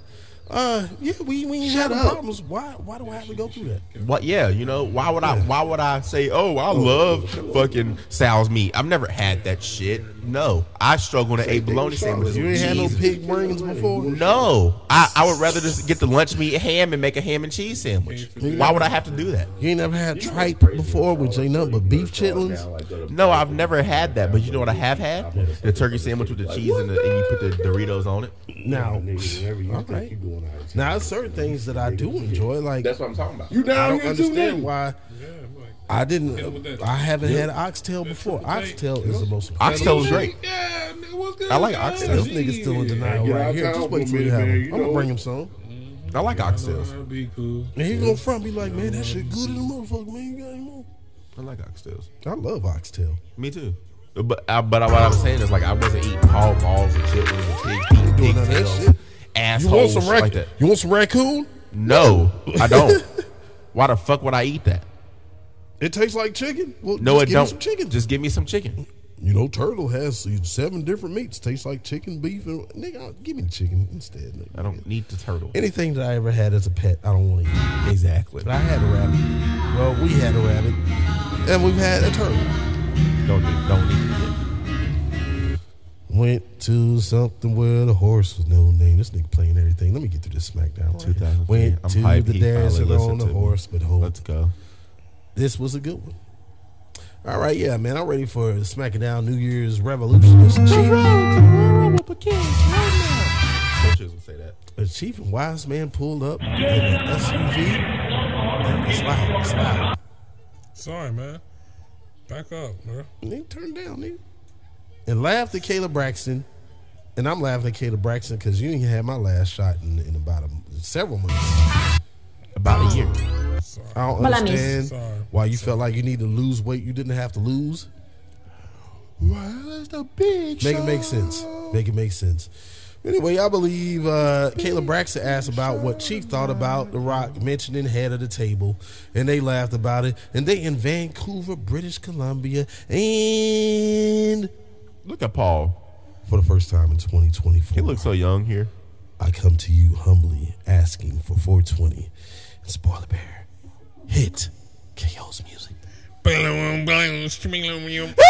Uh, yeah, we we ain't Shut having up. problems. Why why do I have to go through that? What? Yeah, you know why would I? Why would I say, "Oh, I love fucking Sal's meat"? I've never had that shit. No, I struggle to eat bologna sandwiches. You with ain't had no pig brains before. No, I, I would rather just get the lunch meat ham and make a ham and cheese sandwich. Why would I have to do that? You ain't never had tripe before, which ain't nothing but beef chitlins. No, I've never had that. But you know what I have had? The turkey sandwich with the cheese and, the, and you put the Doritos on it. Now, Whenever you All think right. you going out of town. now, there's certain things that I do enjoy. Like that's what I'm talking about. You I down don't here too, understand why Yeah, I'm like, I didn't. I haven't had oxtail before. triple tape. Oxtail is the most. Oxtail is great. yeah, nigga, what's good? I like oxtail. This nigga's still in denial Get right out here. town Just for wait a till you have man. him. I'm gonna bring him some. I like oxtails. That'd be cool. And he gonna front be like, man, that shit good in the motherfucker, man. You got any more? I like oxtails. I love oxtail. Me too. But uh, but what I'm saying is like I wasn't eating hog balls and chitlins and pig feet, doing none that pigtails, shit. You assholes, want some shit rac- like that. You want some raccoon? No, I don't. Why the fuck would I eat that? It tastes like chicken. Well, No, just it give don't. Some chicken. Just give me some chicken. you know, turtle has seven different meats. Tastes like chicken, beef, and nigga, give me the chicken instead. Nigga. I don't need the turtle. Anything that I ever had as a pet, I don't want to eat. Exactly. But I had a rabbit. Well, we had a rabbit, and we've had a turtle. Don't need, don't need it. Went to something where the horse was no name. This nigga playing everything. Let me get through this SmackDown. right here. 2003. Went I'm to the He finally dancing on the to me. horse, but hold. Let's go. This was a good one. All right, yeah, man. I'm ready for the SmackDown New Year's Revolution. It's cheap. Coaches will say that. that. A chief and wise man pulled up in an SUV. And it's loud. It's loud. Sorry, man. Back up, bro. And they turned down, nigga. And laughed at Kayla Braxton. And I'm laughing at Kayla Braxton because you didn't have my last shot in, in about a, several months. About a year. Sorry. I don't Well, I mean- understand Sorry. why you felt like you need to lose weight you didn't have to lose. Where's the big Make it make sense. Make it make sense. Anyway, I believe uh, Kayla Braxton asked about what Chief thought about The Rock mentioning head of the table, and they laughed about it. And they in Vancouver, British Columbia, and Look at Paul. for the first time in 2024, He looks so young here. I come to you humbly asking for 420 and Spoiler Bear. Hit KO's music.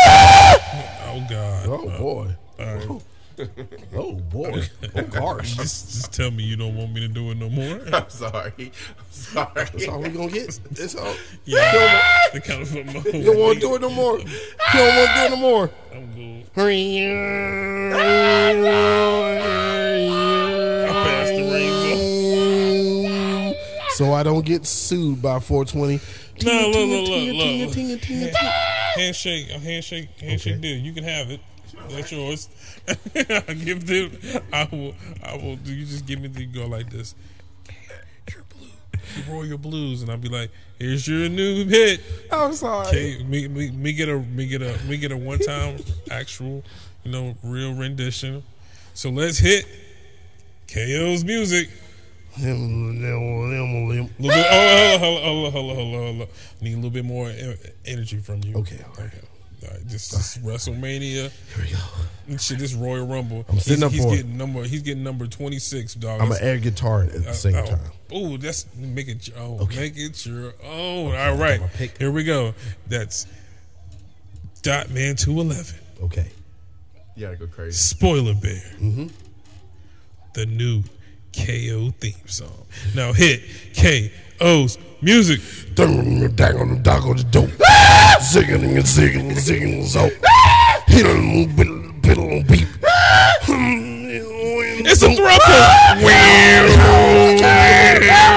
Oh God. Oh boy. All right. Oh boy. Oh gosh. Just, just tell me you don't want me to do it no more. I'm sorry. I'm sorry. That's all we gonna get. That's all. Yeah. the kind of football. You don't want to do it no more. You don't want to do it no more. I'm good. So I don't get sued by 420. No, look, Ting, look, ting, look, look. Handshake, a handshake, handshake Okay. deal. You can have it. That's yours. I give them. I will. I will. Do you just give me the go like this? Your blue, your royal blues, and I'll be like, "Here's your new hit." I'm sorry. Okay, me, me, me get a me get a me get a one time actual, you know, real rendition. So let's hit KO's music. A little bit. Hold on, hold on, hold on, hold on, hold on, hold on. Need a little bit more energy from you. Okay, all right. All right, this is WrestleMania. Here we go. Shit, this Royal Rumble. I'm sitting he's, up he's for it. getting number. He's getting number twenty six, dog. I'm That's- an air guitar at the same oh, time. Oh, that's make it. Oh, Okay. make it your own. All right, pick. here we go. That's Dot Man two eleven. Okay. You gotta go crazy. Spoiler Bear. Mm-hmm. The new KO theme song. Now hit KO's music. Dang dang on the dog on the dope. Zigging and zigging and zigging so. Hit on biddle biddle beep. It's a Oh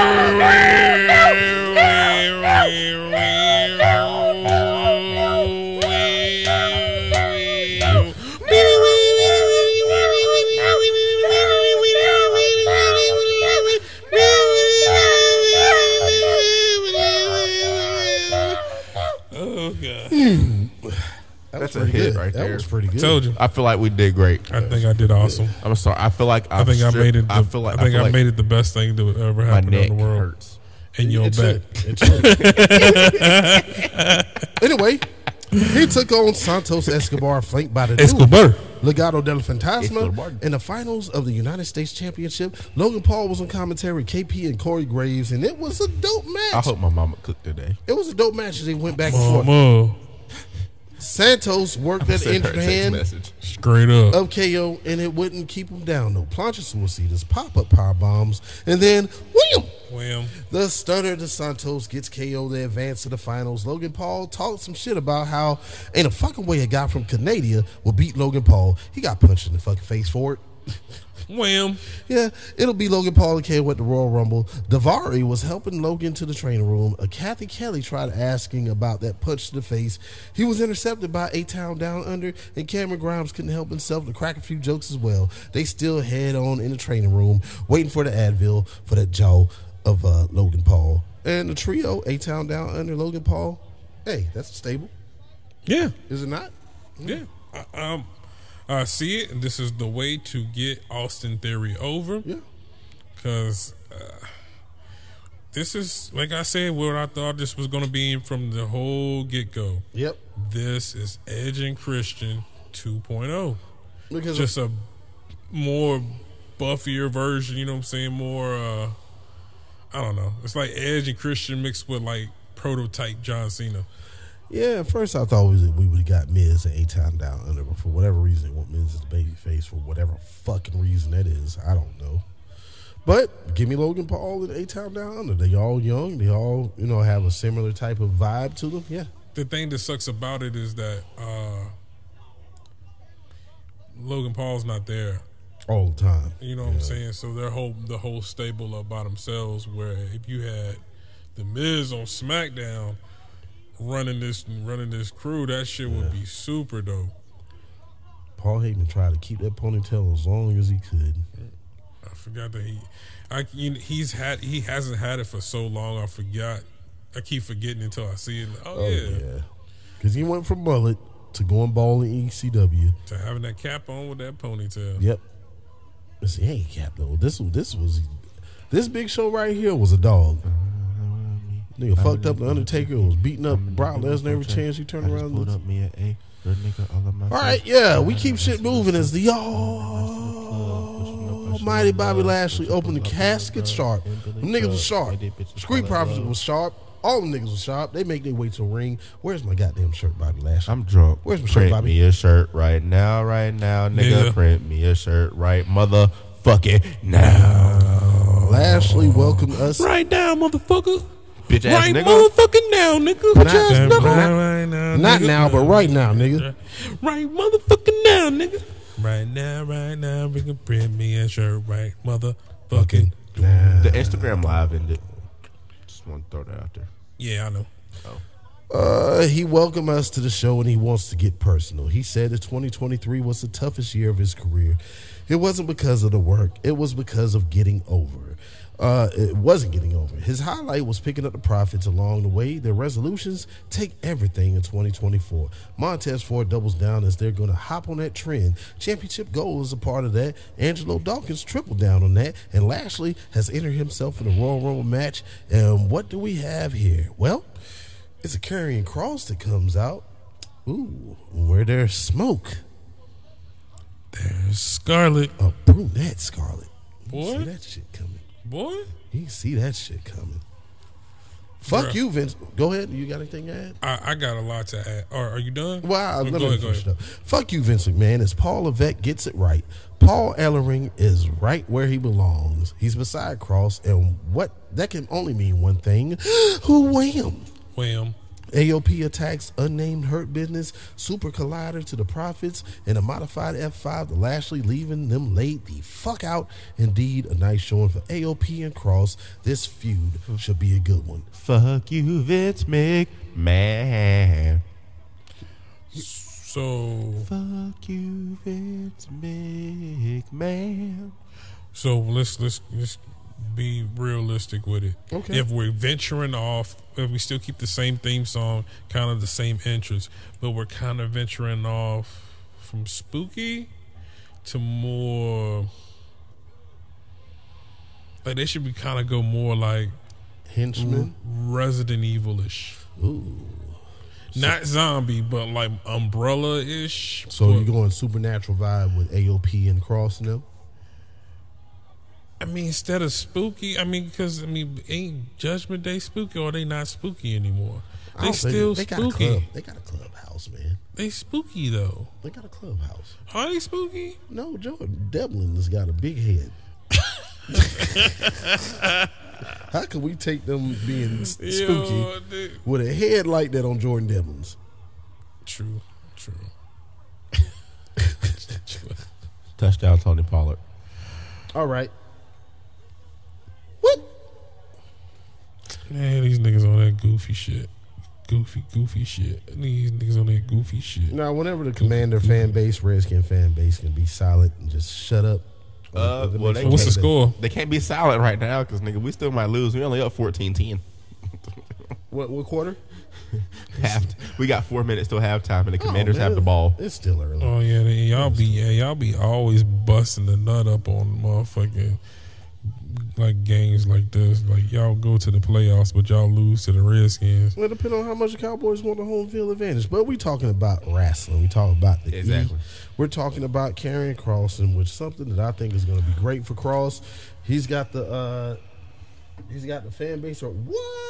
hit good. right that there. was pretty good. Told you. I feel like we did great. I think I did awesome. I'm sorry. I feel like I think I made it. The, I feel like I think feel I, like made it the best thing to ever happen in the world. hurts. And your It back. It anyway, he took on Santos Escobar, flanked by the new Escobar. Legado del Fantasma in the finals of the United States Championship. Logan Paul was on commentary, KP and Corey Graves, and it was a dope match. I hope my mama cooked today. It was a dope match as they went back and forth. Mama, Santos worked that Send her injured hand message. straight up. of KO, and it wouldn't keep him down. No plancha suicidas, pop up power bombs, and then wham! Wham. The stunner de Santos gets KO to advance to the finals. Logan Paul talked some shit about how ain't a fucking way a guy from Canada will beat Logan Paul. He got punched in the fucking face for it. Wham. Yeah, it'll be Logan Paul and KO at the Royal Rumble. Davari was helping Logan to the training room. Uh, Cathy Kelley tried asking about that punch to the face. He was intercepted by A Town Down Under, and Cameron Grimes couldn't help himself to crack a few jokes as well. They still head on in the training room, waiting for the Advil for that jaw of uh, Logan Paul. And the trio, A Town Down Under, Logan Paul. Hey, that's stable, Yeah. is it not? Yeah. I, um, I see it. This is the way to get Austin Theory over. Yeah. Because uh, this is, like I said, what I thought this was going to be from the whole get go. Yep. This is Edge and Christian 2.0. Because Just a more buffier version, you know what I'm saying? More, uh, I don't know. It's like Edge and Christian mixed with like prototype John Cena. Yeah, at first I thought we, we would have got Miz and A Town Down Under, but for whatever reason, they want Miz as the baby face for whatever fucking reason that is. I don't know. But give me Logan Paul and A Town Down Under. They all young. They all you know have a similar type of vibe to them. Yeah, the thing that sucks about it is that uh, Logan Paul's not there all the time. You know what I'm saying? So their whole the whole stable are by themselves. Where if you had the Miz on SmackDown running this running this crew, that shit would be super dope. Paul Heyman tried to keep that ponytail as long as he could. I forgot that he, I he's had he hasn't had it for so long. I forgot. I keep forgetting until I see it. Oh, Oh yeah. yeah, because he went from mullet to going ball in ECW. to having that cap on with that ponytail. Yep. This ain't cap though. This this was this big show right here was a dog. Mm-hmm. Nigga fucked up the Undertaker was beating up Brock Lesnar every chance he turned around. Pulled up me a A. Good nigga, all of my All right, yeah, we keep shit moving as the almighty Bobby Lashley opened the casket sharp. Them niggas was sharp. Street Profits was sharp. All the niggas was sharp. They make their way to the ring. Where's my goddamn shirt, Bobby Lashley? I'm drunk. Where's my shirt, Print Bobby? me a shirt right now, right now, nigga. Yeah. Print me a shirt right motherfucking now. Lashley welcomed us. Right now, motherfucker. Bitch ass Right nigga. motherfucking now, nigga. Not- Right not- right now, Not nigga. now, but right now, nigga. Right motherfucking now, nigga. Right now, right now, we can print me a shirt. Right motherfucking. now. The Instagram live ended. Just want to throw that out there. Yeah, I know. Uh, he welcomed us to the show and he wants to get personal. He said that 2023 was the toughest year of his career. It wasn't because of the work, it was because of getting over. Uh, it wasn't getting over. His highlight was picking up the profits along the way. Their resolutions take everything in 2024. Montez Ford doubles down as they're going to hop on that trend. Championship goal is a part of that. Angelo Dawkins tripled down on that, and Lashley has entered himself in a Royal Rumble match. And what do we have here? Well, it's a Karrion Kross that comes out. Ooh, where there's smoke, There's Scarlett. a brunette Scarlett. Boy. see that shit coming. Boy. You can see that shit coming. Fuck Bruh. you, Vince. Go ahead. You got anything to add? I, I got a lot to add. Or are you done? Well, Oh, let go me ahead, go finish ahead. up. Fuck you, Vince McMahon. As Paul Levesque gets it right, Paul Ellering is right where he belongs. He's beside Kross, and what that can only mean one thing: who wham. Wham. AOP attacks unnamed hurt business, super collider to the profits, and a modified F5 to Lashley, leaving them laid the fuck out. Indeed, a nice showing for AOP and Kross. This feud should be a good one. Fuck you, Vince McMahon. So Fuck you, Vince McMahon. so let's let's let's be realistic with it. Okay. If we're venturing off, if we still keep the same theme song, kind of the same entrance, but we're kind of venturing off from spooky to more like they should be kind of go more like Henchman. Resident Evil-ish. Ooh. Not zombie, but like umbrella ish. So you're going supernatural vibe with AOP and Kross and them? I mean, instead of spooky, I mean, because I mean, ain't Judgment Day spooky or they not spooky anymore? They don't think- still they got a spooky. club. They got a clubhouse, man. They spooky though. They got a clubhouse. Are they spooky? No, Jordan Devlin has got a big head. How can we take them being spooky Yo, with a head like that on Jordan Devlin's? True, true. Touchdown, Tony Pollard. All right. Man, these niggas on that goofy shit. Goofy, goofy shit. These niggas on that goofy shit. Now, whenever the Commander fan base, Redskin fan base can be silent and just shut up. Uh, Let me well, they What's the can't- score? They can't be silent right now because nigga, we still might lose. We only up 14-10. What, what quarter? Half. We got four minutes till halftime, and the Commanders Oh, have the ball. It's still early. Oh yeah, they, y'all be yeah, y'all be always busting the nut up on motherfucking like games like this. Like y'all go to the playoffs, but y'all lose to the Redskins. Well, it depends on how much the Cowboys want the home field advantage. But we talking about wrestling. We talking about the Exactly. E. We're talking about carrying Crossing, which is something that I think is going to be great for Kross. He's got the uh he's got the fan base. Or what?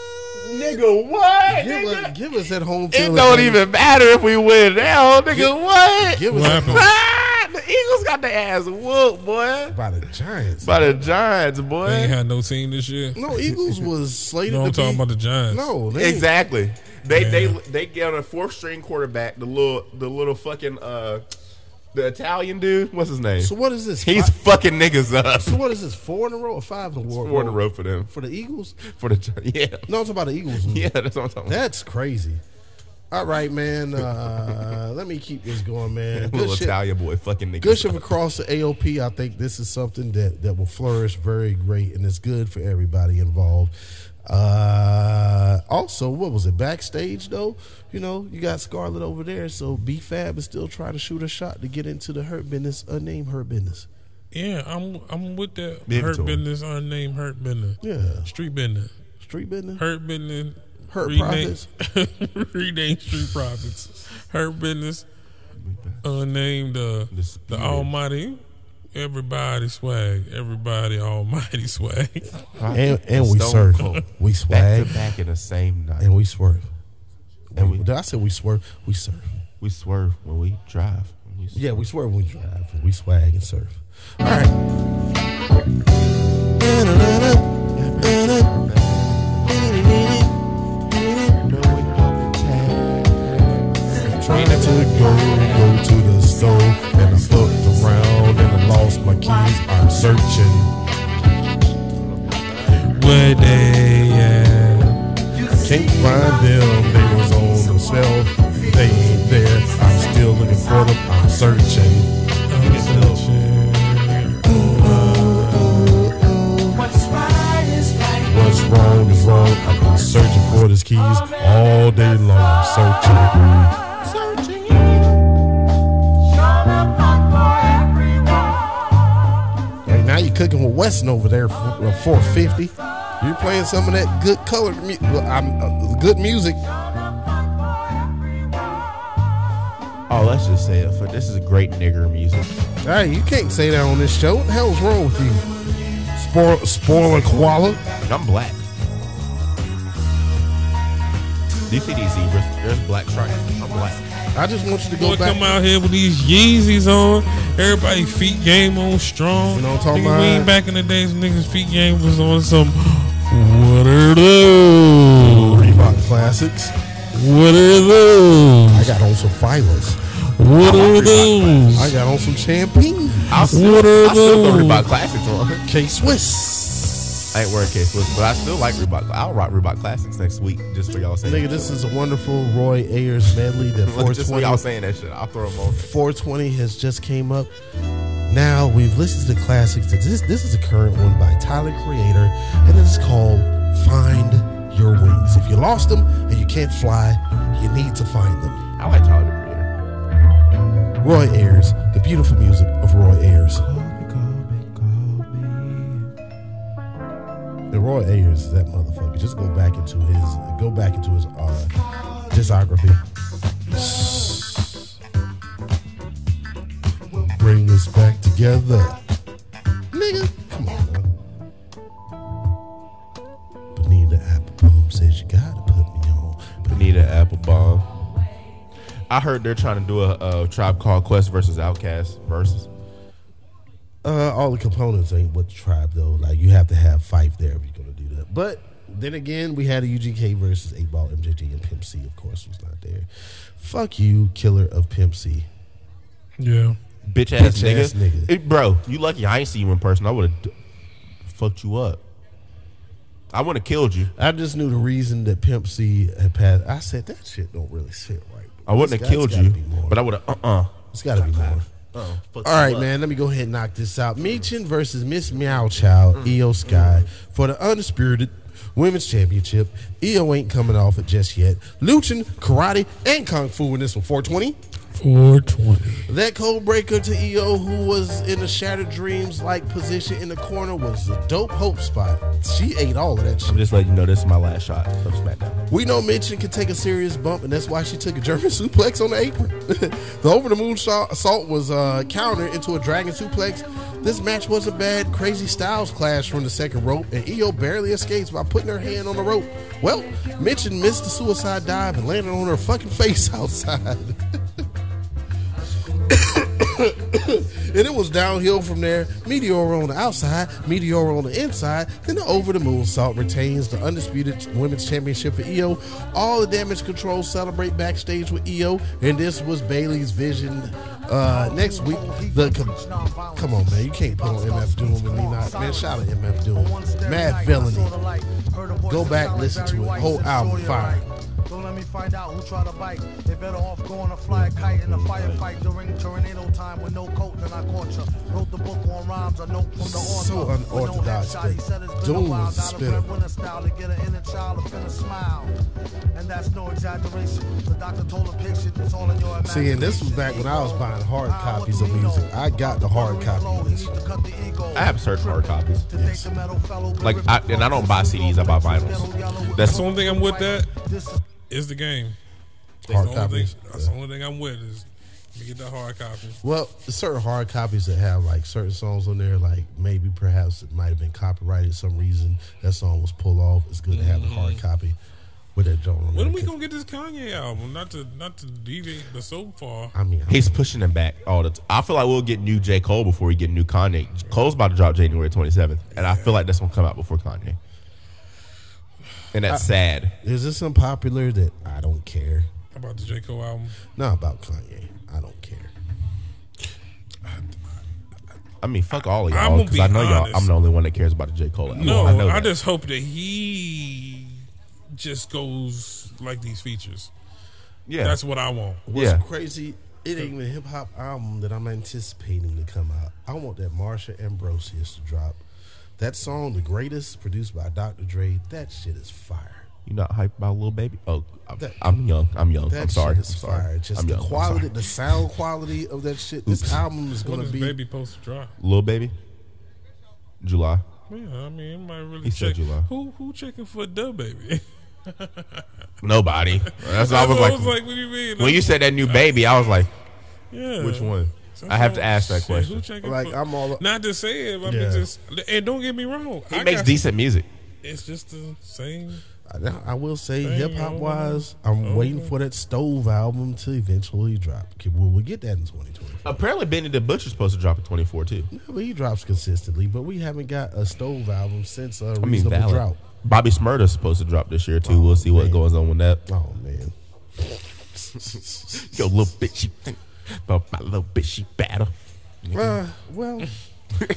Nigga, what? Give us, give us that home It don't advantage. even matter if we win now, nigga. what? Give us What that happened? The Eagles got their ass whooped, boy. by the Giants. By the Giants, boy. They ain't had no team this year. no, Eagles was slated No, I'm to talking be. about the Giants. no, they Exactly. They Yeah. they they get on a fourth string quarterback, the little the little fucking uh The Italian dude, what's his name? So what is this? He's Fi- fucking niggas up. so what is this? Four in a row or five in a row? Four in a row for them. for the Eagles. For the yeah, No, I'm talking about the Eagles. yeah, that's what I'm talking about. That's crazy. All right, man. Uh, let me keep this going, man. Good Little shit. Italian boy, fucking niggas. Good shit across the AOP. I think this is something that, that will flourish very great and it's good for everybody involved. Uh, also, what was it? Backstage though, you know, you got Scarlett over there, so B Fab is still trying to shoot a shot to get into the hurt business, unnamed hurt business. Yeah, I'm I'm with that Give hurt to 'em. business, unnamed hurt business. Yeah, Street business. street business. Hurt business. Hurt rename- rename street profits. Her business. Unnamed uh, the Disputed. Almighty. Everybody swag. Everybody Almighty swag. And, and we Stone serve. Cold. We back swag to back in the same night. and we swerve. And we- Did I say we swerve? We serve. We swerve when we drive. We swerve. Yeah, we swear when we drive. We swag and surf. All right. Go, to the store, and I fucked around and I lost my keys. I'm searching. Where they at? Can't find them. They was on the shelf. They ain't there. I'm still looking for them. I'm searching. I'm searching. What's wrong is wrong. I've been searching for these keys all day long. Searching. Cooking with Weston over there for uh, 450. You're playing some of that good color, mu- I'm, uh, good music. Oh, let's just say it. For this is great nigger music. Hey, you can't say that on this show. What the hell's wrong with you? Spoil, spoiler koala. I'm black. Do you see these zebras? There's black stripes. I'm black. I just want you to Boy, go back. come out here with these Yeezys on. Everybody feet game on strong. You know what I'm talking Nigga, We about? ain't back in the days when niggas feet game was on some. What are those? Reebok classics. What are those? I got on some Filas. What I are want those? I got on some champagne. I'll still, What are I still go those? Reebok Classics on. K Swiss. I ain't wearing K Swiss, but I still like Reebok. I'll rock Reebok Classics next week just for y'all saying. Nigga, this is a wonderful Roy Ayers medley that just for 420, y'all saying that shit. I'll throw them on. 420 has just came up. Now we've listened to the classics. This this is a current one by Tyler Creator, and it's called "Find Your Wings." If you lost them and you can't fly, you need to find them. I like Tyler Creator. Roy Ayers, the beautiful music of Roy Ayers. And Roy Ayers is that motherfucker. Just go back into his go back into his uh, discography. Bring us back together, nigga. Come on now. Benita Applebaum says you gotta put me on. Benita Applebaum. I heard they're trying to do a, a Tribe Called Quest versus OutKast versus. Uh, all the components ain't what the tribe though. Like you have to have Phife there if you're gonna do that. But then again, we had a UGK versus 8 Ball MJG and Pimp C, of course, was not there. Fuck you, killer of Pimp C. Yeah. Bitch ass Bitch nigga. ass nigga. It- bro, you lucky I ain't see you in person. I would have d- fucked you up. I would have killed you. I just knew the reason that Pimp C had passed. I said that shit don't really sit right. I wouldn't have killed you, but I would have. Uh uh it's got to be more. Oh, All right, up. man. Let me go ahead and knock this out. Mm-hmm. Michin versus Miss Meow Child, mm-hmm. IYO SKY for the undisputed women's championship. IYO ain't coming off it just yet. Luchin, karate, and kung fu in this one. 420. 420. That code breaker to IYO, who was in a Shattered Dreams like position in the corner, was a dope hope spot. She ate all of that shit. I'm just letting you know this is my last shot of SmackDown. We know Michin can take a serious bump, and that's why she took a German suplex on the apron. the over the moon shot- assault was uh, countered into a dragon suplex. This match wasn't bad. Crazy Styles clash from the second rope, and EO barely escapes by putting her hand on the rope. Well, Michin missed the suicide dive and landed on her fucking face outside. and it was downhill from there. Meteor on the outside, Meteor on the inside. Then the over the moonsault retains the undisputed women's championship for IYO. All the damage control celebrate backstage with IYO, and this was Bayley's vision Uh, next week, the com- come on, man, you can't put on MF Doom and me not. Man, shout out MF Doom, Madvillainy. Go back, listen to it. Whole album, fire. Don't let me find out who try to bite. They better off going to fly a kite in a firefight during tornado time with no coat than I caught ya. Wrote the book on rhymes, a note from the author. So With no unorthodox, headshot, he but said it's been Doom a while. Got a breadwinner style to get an inner child to finna smile. And that's no exaggeration. The doctor told a patient it's all in your imagination. See, and this was back when I was buying hard copies of music. I got the hard copies. of this. I have certain hard copies. Like, I, and I don't buy CDs. I buy vinyls. That's That's the only thing I'm with. That is the game. That's Hard the only copies. Thing, that's the only thing I'm with is let me get that hard copy. Well, certain hard copies that have like certain songs on there, like maybe perhaps it might have been copyrighted some reason. That song was pulled off. It's good to have a mm-hmm. hard copy with that joint on When are we gonna get this Kanye album? Not to not to deviate, but so far, I mean, He's pushing him back all the time. I feel like we'll get new J. Cole before we get new Kanye. Cole's about to drop January 27th, and I feel like that's gonna come out before Kanye. And that's sad. is this unpopular that I don't care? about the J Cole album. Not about Kanye. I don't care. I mean, fuck all of y'all because I know y'all. I'm the only one that cares about the J. Cole album. No, I know I, that. just hope that he just goes like these features. yeah. That's what I want. What's Yeah. crazy? It ain't even a hip hop album that I'm anticipating to come out. I want that Marsha Ambrosius to drop. That song, The Greatest, produced by Dr. Dre, that shit is fire. you not hype about Lil Baby? Oh, I'm, That- I'm young. I'm young. That I'm sorry. shit is I'm sorry. fire. Just I'm the young. Quality, the sound quality of that shit. This album is gonna is be. Baby supposed to drop? Lil Baby. July. Yeah, I mean, it might really He said check. July. Who who checking for Dub Baby? Nobody. That's what I was like. what do you mean? when you said that new baby, I was like, yeah. which one? I have to ask that question. Like, for, I'm all- not to say it. I Yeah. just and don't get me wrong. He I makes got- decent music. It's just the same. I- I will say, hip hop oh, wise, I'm oh. waiting for that Stove album to eventually drop. Okay, Will we get that in 2020? Apparently, Benny the Butcher's supposed to drop in 24 too. Yeah, but he drops consistently, but we haven't got a Stove album since a I mean, reasonable valid. drought. Bobby Shmurda's supposed to drop this year too. Oh, we'll see what goes on with that. Oh man, Yo, little bitch, she think about my little bitch, she battle. uh, well,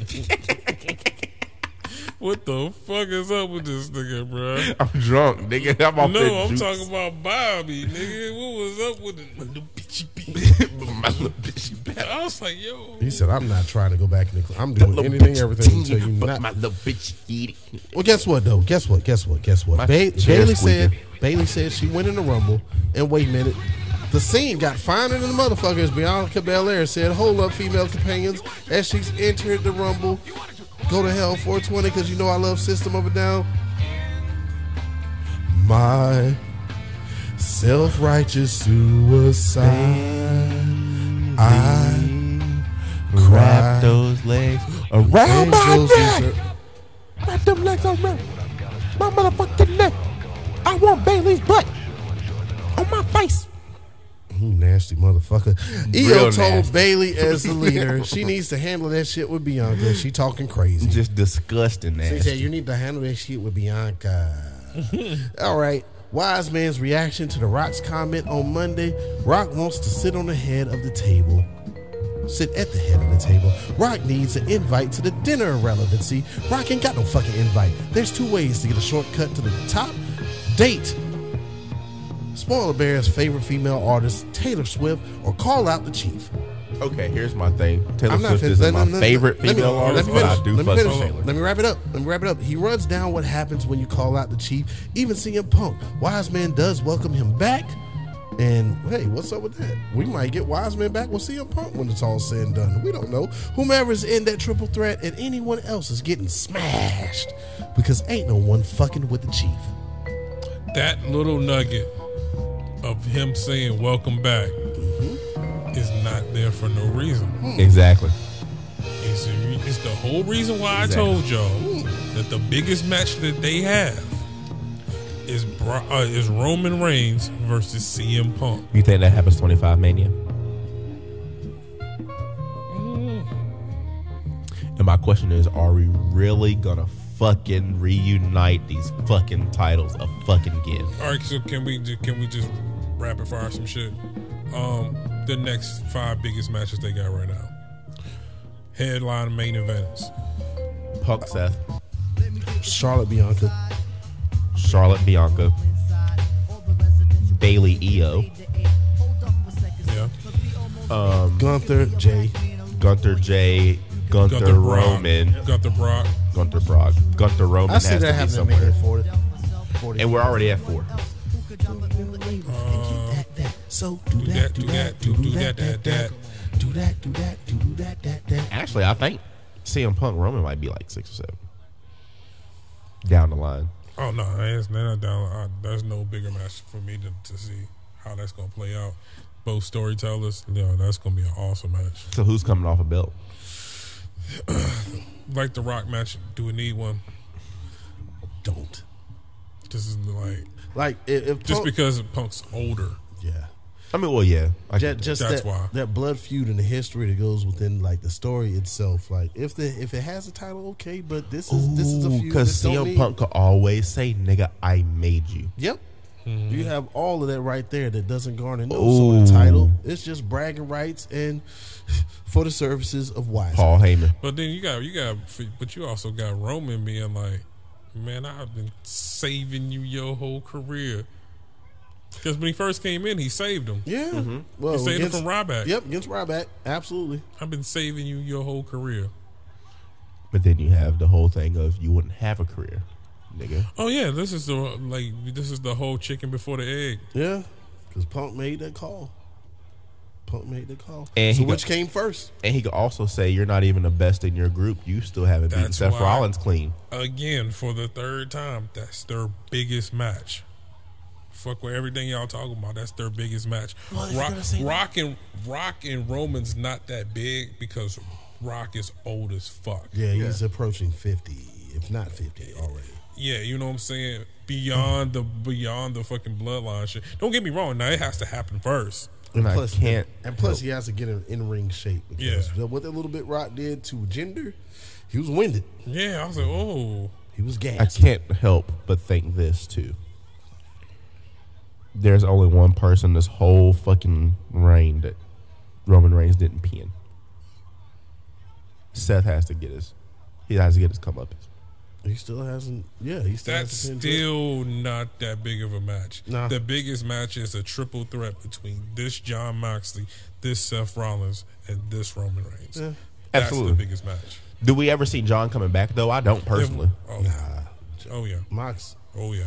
What the fuck is up with this nigga, bro? I'm drunk, nigga. I'm off No, that I'm juice. talking about Bobby, nigga. What was up with it? My little bitchy bitch. my little bitch, battle. I was like, yo. he said I'm not trying to go back in the. Cl- I'm doing Little anything, bitch, everything until you but not. my little bitch, she eat it. Well, guess what though? Guess what? Guess what? Guess what? Ba- chair Bayley said. squeaking. Bayley said she went in the rumble, and wait a minute. The scene got finer than the motherfuckers. Bianca Belair said, "Hold up, female companions." As she's entered the rumble, go to hell 420 because you know I love System of a Down. My self-righteous suicide. I Wrap those legs around my neck. Wrap them legs around my motherfucking neck. I want Bayley's butt on my face. You nasty motherfucker. IYO told nasty. Bayley as the leader she needs to handle that shit with Bianca. She talking crazy. Just disgusting, That She nasty. said you need to handle that shit with Bianca. All right. Wise man's reaction to the Rock's comment on Monday. Rock wants to sit on the head of the table. Sit at the head of the table. Rock needs an invite to the dinner relevancy. Rock ain't got no fucking invite. There's two ways to get a shortcut to the top. Date Spoiler Bear's favorite female artist, Taylor Swift, or call out the chief. Okay, here's my thing. Taylor I'm not Swift fin- is let- my let- let- favorite let me- female let artist, me but I finish. do Let me fuck finish. Taylor. Let me wrap it up. Let me wrap it up. He runs down what happens when you call out the chief. Even CM Punk, Wise Man does welcome him back. And hey, what's up with that? We might get Wise Man back with CM Punk when it's all said and done. We don't know. Whomever's in that triple threat and anyone else is getting smashed because ain't no one fucking with the chief. that little nugget of him saying welcome back mm-hmm. is not there for no reason. Hmm. Exactly. It's, it's the whole reason why Exactly. I told y'all hmm. that the biggest match that they have is Bro- uh, is Roman Reigns versus CM Punk. You think that happens 25 Mania? Mm. And my question is, are we really gonna fucking reunite these fucking titles a fucking again? All right, so can we can we just rapid fire some shit? Um, the next five biggest matches they got right now. Headline main events. Punk Seth, Charlotte Bianca. Charlotte Bianca, Bayley Io, Yeah. Gunther, J. Gunther J, Gunther, Gunther Brock. Roman, Gunther Brock. Gunther Brock, Gunther Roman I see has that to be happening somewhere. 40. 40. And we're already at four. Uh, so Do that, do that, do do that, that, that. do that, do that, do that, that, that. Actually, I think CM Punk Roman might be like six or seven down the line. Oh no, it's not down. I, there's no bigger match for me to, to see how that's gonna play out. Both storytellers, yeah, that's gonna be an awesome match. So who's coming off a belt? Like the Rock match, do we need one? Don't. This is like Like if, if just Punk- because Punk's older. yeah. I mean, well, yeah, I Just, just That's that, why. that blood feud and the history that goes within like the story itself. Like if the if it has a title, okay, but this is this is a feud because that don't CM need- Punk could always say, "Nigga, I made you." Yep. Mm-hmm. You have all of that right there that doesn't garner no Ooh. sort of title. It's just bragging rights and for the services of Wise. Paul Heyman. But then you got you got, but you also got Roman being like, "Man, I've been saving you your whole career." Because when he first came in, he saved him. Yeah. Mm-hmm. Well, He saved him from Ryback. Yep, against Ryback. Absolutely. I've been saving you your whole career. But then you have the whole thing of you wouldn't have a career, nigga. Oh yeah, this is the like this is the whole chicken before the egg. Yeah. Because Punk made that call. Punk made the call. And so he got- which came first? And he could also say, "You're not even the best in your group. You still haven't beaten Seth why- Rollins clean." Again, for the third time, that's their biggest match. Fuck with everything y'all talking about. That's their biggest match. Well, Rock, gonna say that- Rock and Rock and Roman's not that big because Rock is old as fuck. Yeah, he's approaching 50, if not 50 already. Yeah, you know what I'm saying? Beyond the beyond the fucking bloodline shit. Don't get me wrong. Now it has to happen first. And I plus, can't And plus, he has to get in, in ring shape because Yeah. what that little bit Rock did to Jinder, he was winded. Yeah, I was like, oh, He was gay. I can't help but think this too. There's only one person this whole fucking reign that Roman Reigns didn't pin. Seth has to get his. He has to get his come up. He still hasn't. Yeah, he still that's hasn't still not that big of a match. Nah. The biggest match is a triple threat between this Jon Moxley, this Seth Rollins, and this Roman Reigns. Yeah. That's Absolutely. the biggest match. Do we ever see John coming back though? I don't personally. Oh, oh yeah. Mox. Oh yeah.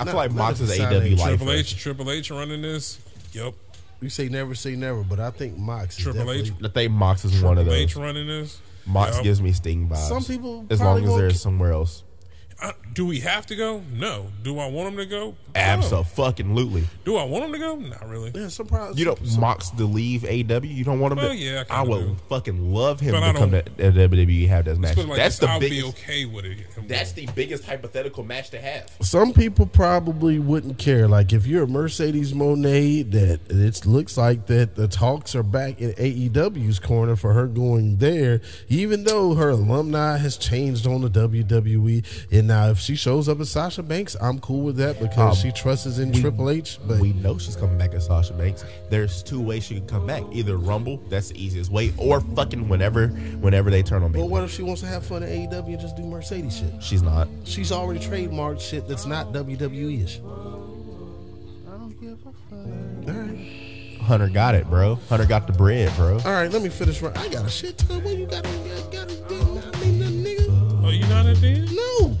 I feel Not- like not Mox if is it's AW Saturday. lifer. Triple H, Triple H running this. Yep. You say never say never, but I think Mox is Triple definitely. H. I think Mox is one of them. Triple those. H running this. Mox gives me Sting vibes. Some people as long as there's somewhere else. Uh, do we have to go? No. Do I want him to go? Absolutely. Do I want him to go? Not really. Yeah, some probably. You don't some, Mox to leave AW. You don't want him Well, to. yeah, I kinda I would do. fucking love him But I to come to don't- to WWE have that match. Put it like that's this, the I'll biggest. be okay with it. That's the biggest hypothetical match to have. some people probably wouldn't care. Like if you're a Mercedes Moné, that it looks like that the talks are back in AEW's corner for her going there, even though her alumni has changed on the WWE. And now if she shows up as Sasha Banks, I'm cool with that because Um, she trusts in we- Triple H. But we know she's coming back as Sasha Banks. There's two ways she can come back: either Rumble, that's the easiest way, or fucking whenever, whenever they turn on me. but what if she wants to have fun at AEW and just do Mercedes shit? She's not. She's already trademarked shit that's not WWE ish. I don't give a fuck. All right. Hunter got it, bro. Hunter got the bread, bro. All right, let me finish. Right. I got a shit ton. What you got? I got, got a I mean, nothing, nigga. Oh, you not at the end? No.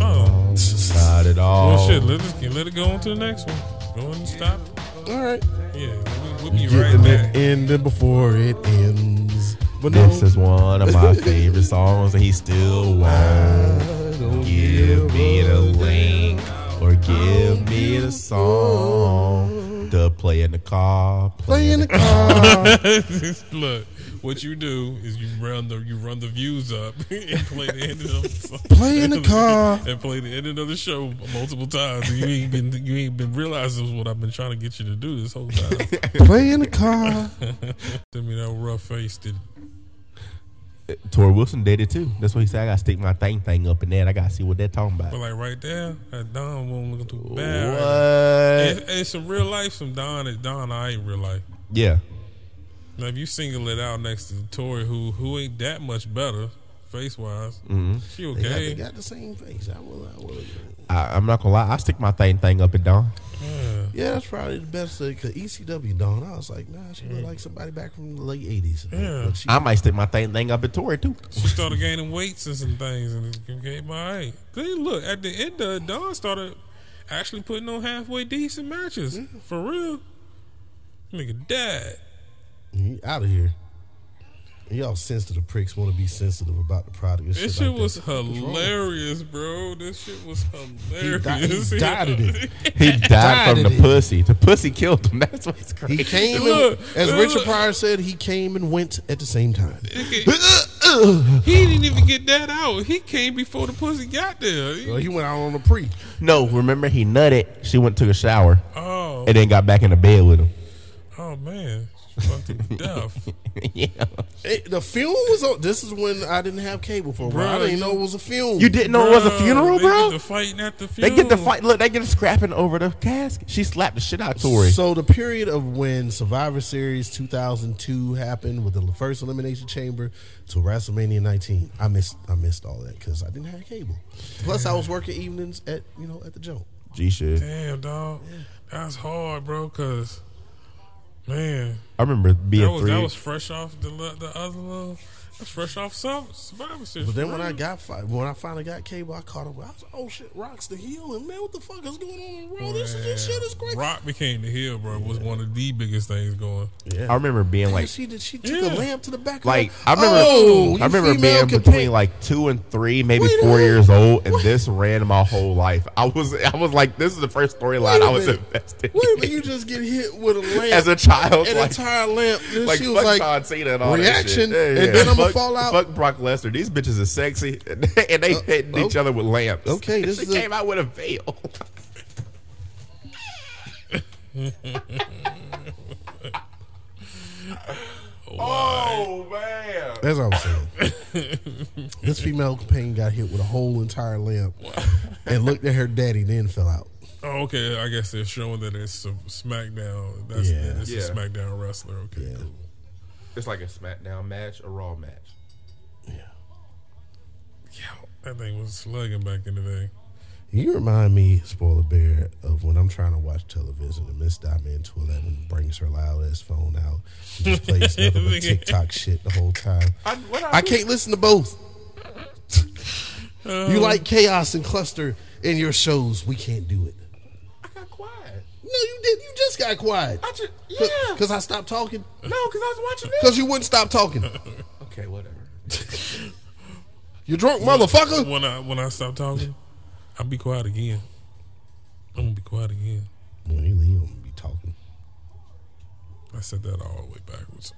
Oh. Not at all. Well, shit. Let us let it go on to the next one. Go ahead and stop. All right. Yeah, we'll, we'll be right Getting it back. ended before it ends. But no, This is one of my favorite songs, and he still oh, won't don't give me the link or give me the song to play in the car. play in the car. Look, what you do is you run the you run the views up and play the end of the Play in the car. and play the end of the show multiple times. You ain't been you ain't been realizing what I've been trying to get you to do this whole time. play in the car. Send me that rough face. Did Torrie Wilson did it too. That's what he said. I gotta stick my thing thing up in there. I gotta see what they're talking about. but like right there, that Dawn won't look too bad. right What? It, it's some real life. Some Don is Don. I ain't real life. Yeah. Now, if you single it out next to Torrie, who who ain't that much better face wise, Mm-hmm. she They got, they got the same face. I will. I will. I, I'm not gonna lie. I stick my thing thing up and down. Yeah, that's probably the best. Because ECW Dawn, I was like, nah, she look like somebody back from the late '80s. Yeah. She, I might stick my thing thing up in Torrie too. She started gaining weights and some things, and it became all right. Then look at the end of it, Dawn started actually putting on halfway decent matches for real. Nigga died. Out of here. Y'all sensitive pricks want to be sensitive about the product. This shit, shit like was that. Hilarious, bro. This shit was He, hilarious. died, he died at it. He died Died from the it. pussy. The pussy killed him. That's what's crazy. He came, Look, and, as look, Richard look. Pryor said, he came and went at the same time. he didn't even get that out. He came before the pussy got there. He- Well, he went out on a pre. No, remember he nutted. She went took a shower oh, and then got back in the bed with him. oh man, She fucked to death. yeah. It- the film was on. This is when I didn't have cable for a while. I Bruh, didn't know it was a film. You didn't know it was a Bruh, funeral, they bro? Get the fighting at the They funeral. get the fight. Look, they get scrapping over the casket. She slapped the shit out of Torrie. So the period of when Survivor Series 2002 happened with the first Elimination Chamber to WrestleMania 19, I missed I missed all that because I didn't have cable. Plus, I was working evenings at you know at the joint. G shit. Damn, dog. That's hard, bro. Cause man, I remember being that was three. that was fresh off the the other little. That's fresh off some Survivor Series. But then when I got fi- when I finally got cable, I caught up. with- I was like, oh shit, Rock's the heel, and man, what the fuck is going on in Raw? This, this shit is great. Rock became the heel, bro. Was one of the biggest things going. Yeah. I remember being like, she did. She took Yeah. a lamp to the back. like of. I remember, Oh, I remember being can between paint- like two and three, maybe Wait four minute. years old, and this ran my whole life. I was, I was like, this is the first storyline I was minute. invested. Wait a in. minute, you just get hit with a lamp As a child, an like, entire lamp. Then like she was like, John Cena and all reaction, that shit. Yeah, and then I'ma fuck, fall out. Fuck Brock Lesnar. These bitches are sexy, and they, and they Uh, hitting each oh. other with lamps. Okay, this she is a- came out with a veil. oh man! That's what I'm saying. this female companion got hit with a whole entire lamp and looked at her daddy, then fell out. Oh, okay. I guess they're showing that it's a SmackDown. That's Yeah. it's Yeah. a SmackDown wrestler. Okay. Yeah. cool. It's like a SmackDown match, a Raw match. Yeah, Yeah. that thing was slugging back in the day. You remind me, spoiler bear, of when I'm trying to watch television and Miss Diamond 211 brings her loud ass phone out and just plays nothing but TikTok shit the whole time. I, what I can't listen to both. you oh. like chaos and cluster in your shows. We can't do it. I got quiet. No, you did. You just got quiet. I just, yeah. Because I stopped talking. No, because I was watching this. Because you wouldn't stop talking. Okay, whatever. You drunk motherfucker. When I when I stop talking, I'll be quiet again. I'm gonna be quiet again. When you leave, I'm gonna be talking. I said that all the way backwards.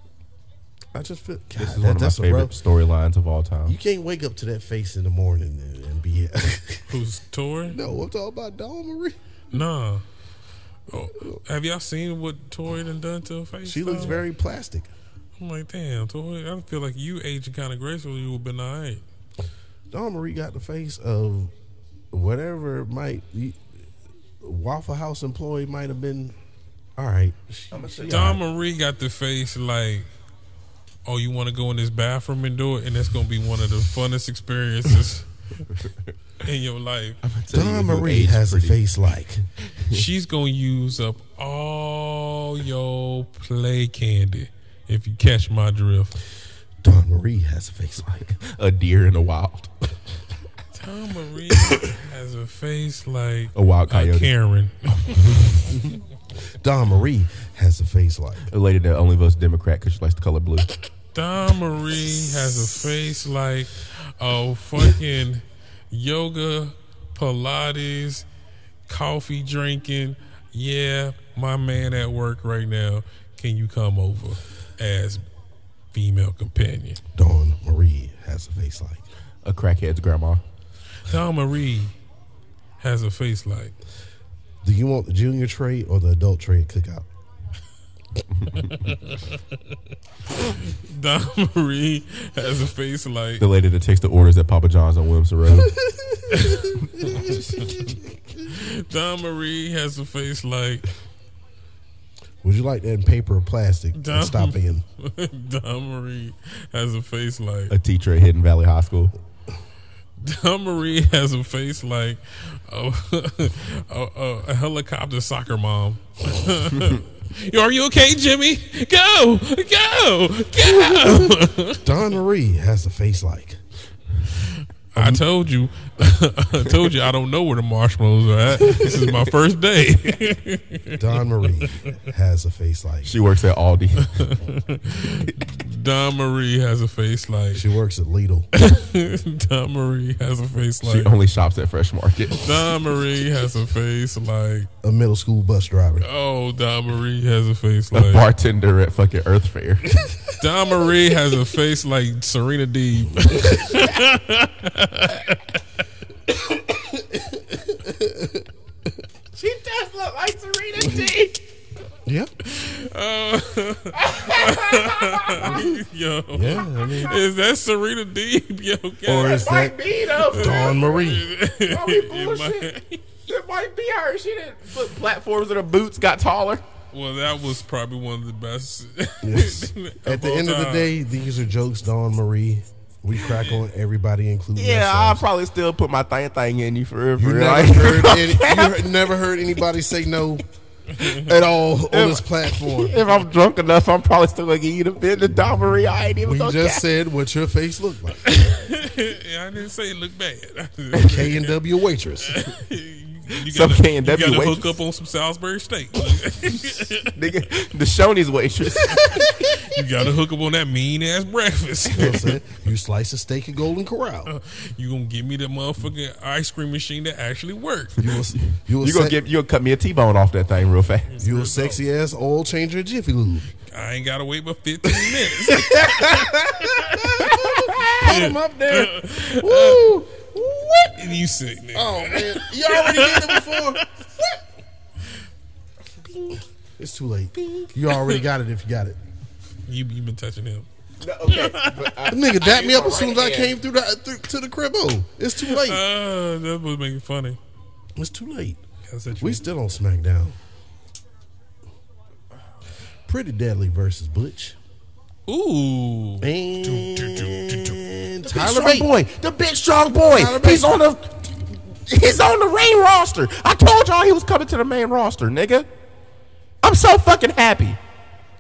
I just feel God, This is that- one of my favorite storylines of all time. You can't wake up to that face in the morning and, and be. Who's Torrie? no, I'm talking about Dawn Marie. Nah. Oh, have y'all seen what Torrie done done to her face? She looks though? very plastic. I'm like, damn, Torrie. I feel like you aging kind of gracefully. You would been all right. Dawn Marie got the face of whatever might Waffle House employee might have been. All right, She- she Dawn all right. Marie got the face like, oh, you want to go in this bathroom and do it, and that's gonna be one of the funnest experiences in your life. Dawn Marie has a face like. She's gonna use up all your play candy if you catch my drift. Dawn Marie has a face like. a deer in the wild. Tom Marie has a face like A wild coyote. Karen. Dawn Marie has a face like. A lady that only votes Democrat because she likes the color blue. Dawn Marie has a face like a fucking yoga, Pilates, coffee drinking. Yeah, my man at work right now. Can you come over as female companion? Dawn Marie has a face like. A crackhead's grandma. Dawn Marie has a face like Do you want the junior trade or the adult trade cookout? Dawn Marie has a face like The lady that takes the orders at Papa John's on Williamson Road. Dawn Marie has a face like Would you like that in paper or plastic? Dumb. Stop in. Dawn Marie has a face like A teacher at Hidden Valley High School. Dawn Marie has a face like a, a, a, a helicopter soccer mom. Are you okay, Jimmy? Go, go, go! Dawn Marie has a face like. I told you, I told you, I don't know where the marshmallows are at. This is my first day. Dawn Marie has a face like. She works at Aldi. Dawn Marie has a face like. She works at Lidl. Dawn Marie has a face like she only shops at Fresh Market. Dawn Marie has a face like. A middle school bus driver. Oh, Dawn Marie has a face like A bartender at fucking Earth Fare. Dawn Marie has a face like Serena Deeb. She does look like Serena D. Yep. Yo, Yeah. I mean, is that Serena Deeb? Yo, or God. is that be though. Dawn Marie? It might- It might be her. She didn't put platforms in her boots got taller. well, that was probably one of the best. Yes. of At the all end of the day, these are jokes, Dawn Marie. We crack on everybody, including Yeah, I'll ourselves. probably still put my thing thing in you for real. For You real. never heard any, you heard- never heard anybody say no at all on this platform. if I'm drunk enough, I'm probably still gonna give you the bit of Dawn Marie. I ain't even We gonna just cap. said what your face looked like. yeah, I didn't say it looked bad. K and W waitress. You Some gotta- K&W You gotta waitress. hook up on some Salisbury steak. Nigga, the Shoney's waitress. you gotta hook up on that mean ass breakfast. You know what I'm saying? You slice a steak at Golden Corral. Uh, you gonna give me the motherfucking ice cream machine that actually works. You will, you will, You gonna se- give you gonna cut me a T-bone off that thing real fast. you a sexy ass oil changer at Jiffy Lube. I ain't gotta wait but 15 minutes. Put him up there. Uh, uh, Woo! What? and you sick, nigga. Oh man, you already did it before. What? It's too late. You already got it if you got it. You, you been touching him. okay, but I, nigga dapped me up as soon as I came through the through, to the crib. Oh, it's too late. Uh, that was making funny. It's too late. I said We you- still on SmackDown. Pretty Deadly versus Butch Ooh. and big Tyler strong boy, the big strong boy. Tyler Bate. He's on the he's on the main roster. I told y'all he was coming to the main roster, nigga. I'm so fucking happy.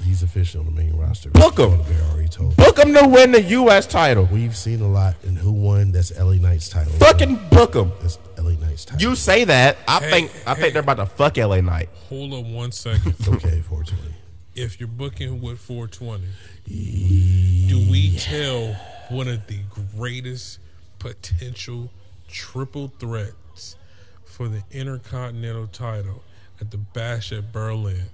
He's official on the main roster. Book him. They already told. Book him to win the U.S. title. We've seen a lot and who won. That's LA Knight's title. Fucking book him. That's LA Knight's title. You say that. I Hey, think I hey. think they're about to fuck LA Knight. Hold on one second. okay, 420. if you're booking with 420, do we tell one of the greatest potential triple threats for the Intercontinental title at the Bash at Berlin?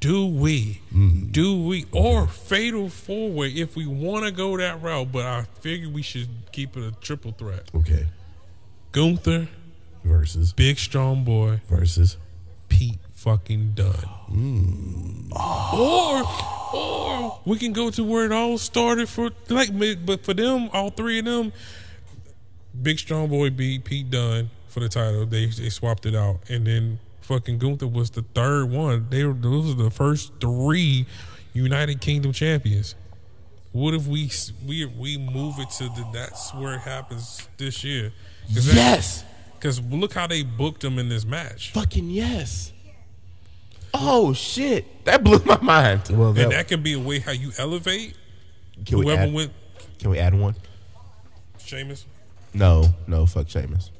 Do we? Mm. Do we? Or Fatal Four Way if we want to go that route, but I figure we should keep it a triple threat. Okay. Gunther, Versus. Big Strong Boy, Versus. Pete fucking Dunne. Mm. Or, or we can go to where it all started for like, but for them, all three of them, Big Strong Boy beat Pete Dunne for the title. They they swapped it out, and then fucking Gunther was the third one. They were those are the first three United Kingdom champions. What if we we we move it to the that's where it happens this year? Yes. Because look how they booked them in this match. Fucking yes. Oh shit. That blew my mind. Well, And that, that can be a way how you elevate Can we whoever add, went Can we add one? Sheamus. No, no, fuck Sheamus.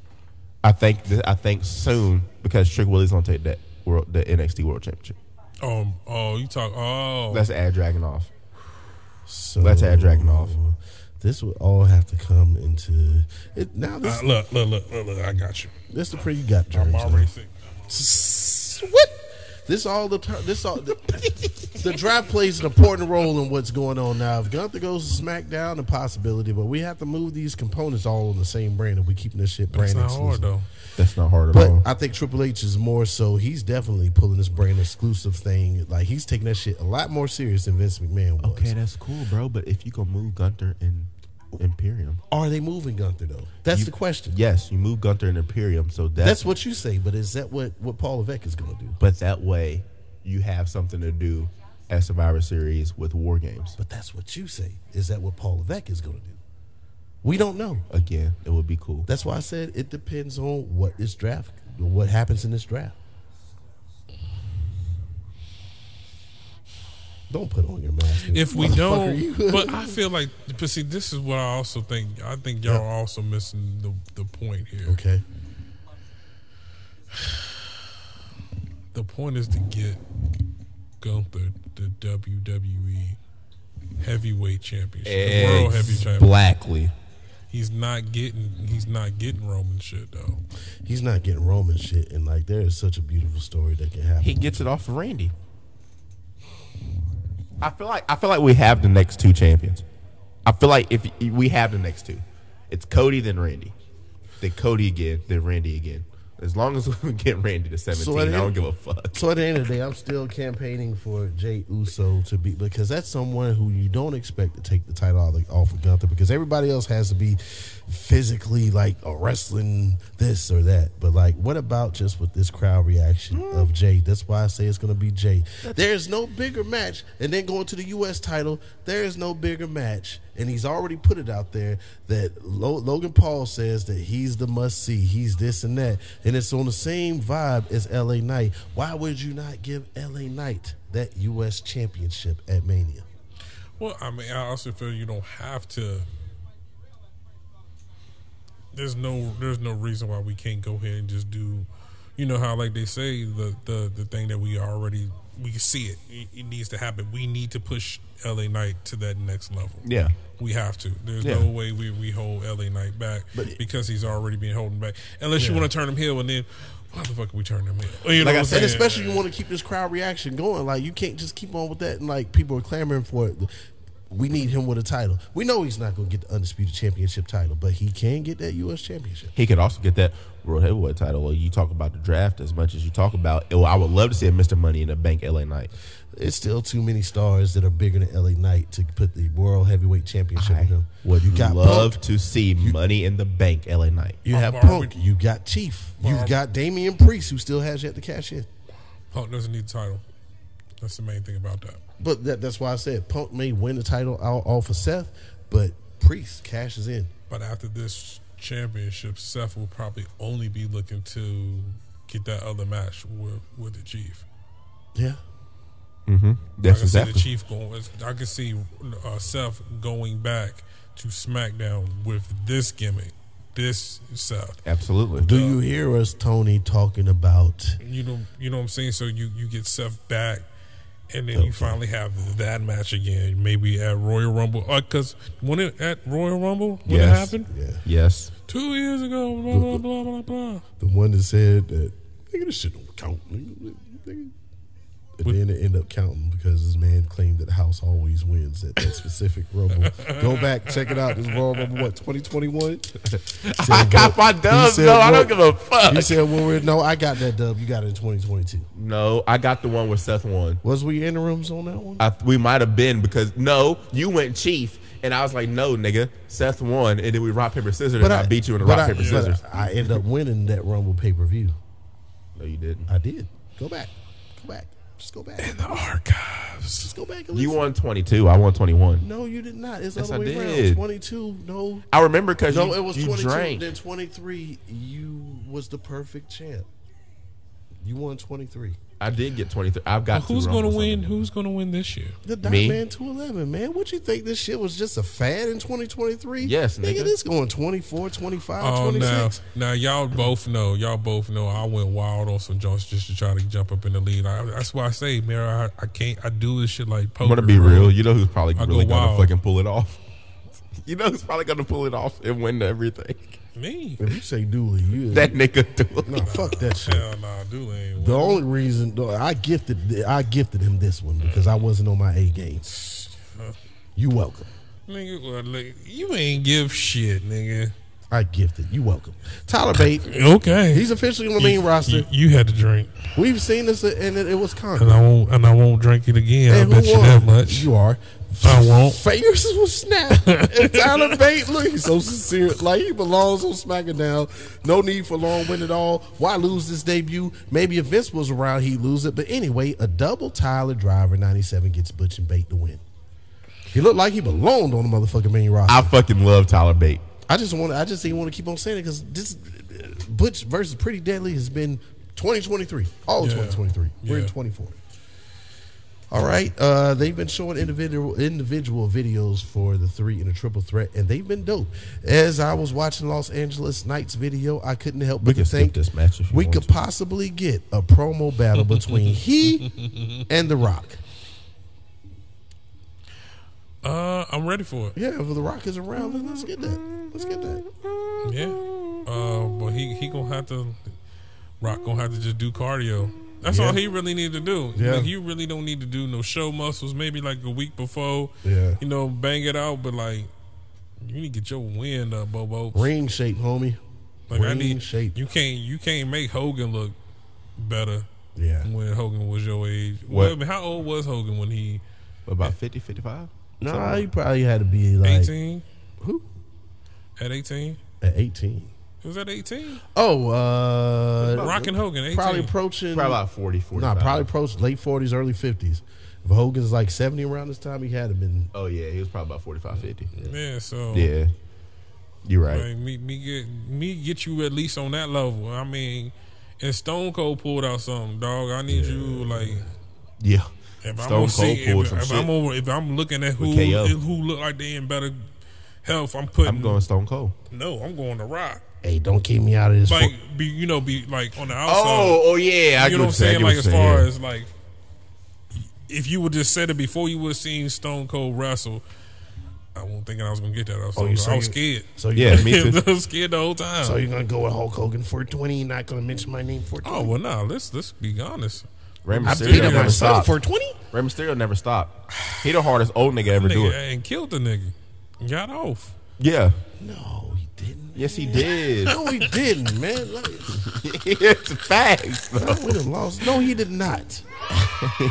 I think th- I think soon because Trick Willie's gonna take that world the NXT World Championship. Oh, oh, you talk. Oh, Let's add Dragunov. so, Let's add Dragunov. This would all have to come into it. Now this, uh, look, look, look, look, look. I got you. this is the pre you got I'm Jeremy. already sick. What? This all the tur- this all the, the draft plays an important role in what's going on now. If Gunther goes to SmackDown, a possibility, but we have to move these components all on the same brand. If we keeping this shit brand That's brand not exclusive. hard though. That's not hard at But all. I think Triple H is more so. He's definitely pulling this brand exclusive thing. Like he's taking that shit a lot more serious than Vince McMahon was. Okay, that's cool, bro. But if you gonna move Gunther and Imperium, Are they moving Gunther though? That's You- the question. yes, you move Gunther and Imperium, so that, That's what you say, but is that what what Paul Levesque is going to do? But that way, you have something to do at Survivor Series with War Games. But that's what you say. Is that what Paul Levesque is going to do? We don't know. Again, it would be cool. That's why I said it depends on what this draft, what happens in this draft. Don't put on your mask. If we don't, but I feel like, but see, this is what I also think. I think y'all are also missing the the point here. okay. The point is to get Gunther the WWE heavyweight championship, the world heavyweight championship. Blackly. He's not getting, he's not getting Roman shit though. He's not getting Roman shit, and like there is such a beautiful story that can happen. He gets it off of Randy. I feel like I feel like we have the next two champions. I feel like if we have the next two, it's Cody then Randy, then Cody again, then Randy again. As long as we get Randy to seventeen, at I don't end- give a fuck. So at the end of the day, I'm still campaigning for Jay Uso to be because that's someone who you don't expect to take the title off of- Gunther because everybody else has to be physically like a wrestling this or that. But like, what about just with this crowd reaction of mm. Jay? That's why I say it's going to be Jay. There is no bigger match, and then going to the U.S. title, there is no bigger match, and he's already put it out there that Lo- Logan Paul says that he's the must see, he's this and that, and it's on the same vibe as L.A. Knight. Why would you not give L.A. Knight that U.S. championship at Mania? Well, I mean, I also feel you don't have to. There's no, there's no reason why we can't go ahead and just do, you know how like they say the the the thing that we already we can see it. It, it needs to happen. We need to push LA Knight to that next level. Yeah. We have to. There's Yeah. no way we, we hold LA Knight back because he's already been holding back. Unless you want to turn him heel, and then why the fuck are we turning him heel? You know Like I said, And especially you want to keep this crowd reaction going. Like you can't just keep on with that, and like people are clamoring for it. We need him with a title. We know he's not going to get the undisputed championship title, but he can get that U.S. championship. He could also get that world heavyweight title. Well, you talk about the draft as much as you talk about. Well, I would love to see a Mr. Money in the Bank LA Knight. It's still too many stars that are bigger than L.A. Knight to put the world heavyweight championship I with him. would you got love Punk, to see Money in the Bank LA Knight. you have Bar- Punk, you got Chief, you've got Damian Priest, who still has yet to cash in. Punk doesn't need the title. That's the main thing about that. But that, that's why I said Punk may win the title out off of Seth, but Priest cashes in. But after this championship, Seth will probably only be looking to get that other match with with the Chief. Yeah. I That's can see the. Chief going. I can see uh, Seth going back to SmackDown with this gimmick, this Seth. Absolutely. Do you hear us, Tony, talking about You know, you know what I'm saying. So you you get Seth back, and then oh, you finally have that match again. Maybe at Royal Rumble, uh, because when it at Royal Rumble when it happened yeah, Yes. two years ago, blah blah blah blah blah. the one that said that nigga this shit don't count. Nigga, nigga. And What- then it ended up counting because this man claimed that the house always wins at that specific Rumble. Go back, check it out. This Royal Rumble, what, 2021? I got my dubs, though. I don't give a fuck. He said, well, we're, no, I got that dub. You got it in 2022. No, I got the one where Seth won. Was we interims on that one? I, we might have been because no, you went Chief, and I was like, no, nigga, Seth won, and then we rock paper scissors, and I, beat you in a rock I- paper but scissors. I ended up winning that Rumble pay per view. No, you didn't. I did. Go back. Go back. Just go back. In the archives. Just go back and You listen. won twenty two. I won twenty one. No, you did not. It's Yes, the other I way did. around. 22. No. I remember because No, you, it was you 22. drank. Then 23, you was the perfect champ. You won 23. I did get twenty three. I've got. who's going to win? Who's going to win this year? The Dot Me? Man 211, man. What you think this shit was just a fad in 2023? Yes, nigga. this going 24, 25, Oh, now, 26. now y'all both know. Y'all both know. I went wild on some jumps just to try to jump up in the lead. I, that's why I say, man, I, I can't. I do this shit like poker. I'm gonna be bro. real. You know who's probably I go really gonna wild. fucking pull it off. You know who's probably gonna pull it off and win everything. Me? If you say Dooley, you That nigga do no, fuck that shit. Hell nah, dude ain't. The winning. only reason though, I gifted I gifted him this one because I wasn't on my A game. You welcome. Nigga, well, look, you ain't give shit, nigga. I gifted. You welcome. Tyler Bate. Okay, He's officially on the main You- roster. You, you had to drink, We've seen this, and it, it was and conquered. I won't, and I won't drink it again. I bet who you that much. You are. I won't. fingers will snap. and Tyler Bate, look, he's so sincere. Like he belongs on SmackDown. No need for long win at all. Why lose this debut? Maybe if Vince was around, he'd lose it. But anyway, a double Tyler Driver 97 gets Butch and Bate to win. He looked like he belonged on the motherfucking main roster. I fucking love Tyler Bate. I just want. I just didn't want to keep on saying it because this Butch versus Pretty Deadly has been 2023, all of Yeah. 2023. We're in 24. All right, uh, they've been showing individual individual videos for the three in a triple threat, and they've been dope. As I was watching Los Angeles Knights video, I couldn't help We but can to think this match we could to. possibly get a promo battle between he and The Rock. Uh, I'm ready for it. Yeah, if The Rock is around, then let's get that. Let's get that. Yeah. Uh, but he he gonna have to. Rock gonna have to just do cardio. That's Yeah. all he really needed to do. Yeah. Like, you really don't need to do no show muscles. Maybe like a week before. Yeah. You know, bang it out. But like, you need to get your wind up, Bobo. Ring shape, homie. Like I ring need shape. You can't you can't make Hogan look better Yeah. when Hogan was your age. What? Well, I mean, how old was Hogan when he About 50, 55? No, he probably had to be like eighteen? who At eighteen? at eighteen. It was at eighteen. Oh, uh, Rockin' Hogan, eighteen. probably approaching. Probably about 40, Nah, probably approached late forties, early fifties. If Hogan's like seventy around this time, he had to been. Oh, yeah. He was probably about 45, 50. yeah. So Yeah. You're right. Like, me, me get me get you at least on that level. I mean, and Stone Cold pulled out something, dog. I need you like Yeah. if I'm Stone Cold see pulled if, some if shit. I'm over if I'm looking at who who look like they in better health, I'm putting I'm going Stone Cold. no, I'm going to Rock. Hey, don't keep me out of this. Like be you know be like on the oh, outside. Oh, oh yeah. I you get know what I'm saying? Like as you're far saying. as like if you would just said it before you would have seen Stone Cold wrestle. I wasn't thinking I was gonna get that. I was, Oh, you so, I was scared. so Yeah, me too. I was scared the whole time. so you're gonna go with Hulk Hogan for twenty? Not gonna mention my name for oh, twenty? Oh well, no. Let's let's be honest. Rey I Mysterio beat up never stopped. for twenty. Rey Mysterio never stopped. He the hardest old nigga ever do Nigga, it. and killed the nigga. Got off. Yeah. No, he didn't. Yes, he did. No, he didn't, man. Like, it's facts. no, we done lost. No, he did not.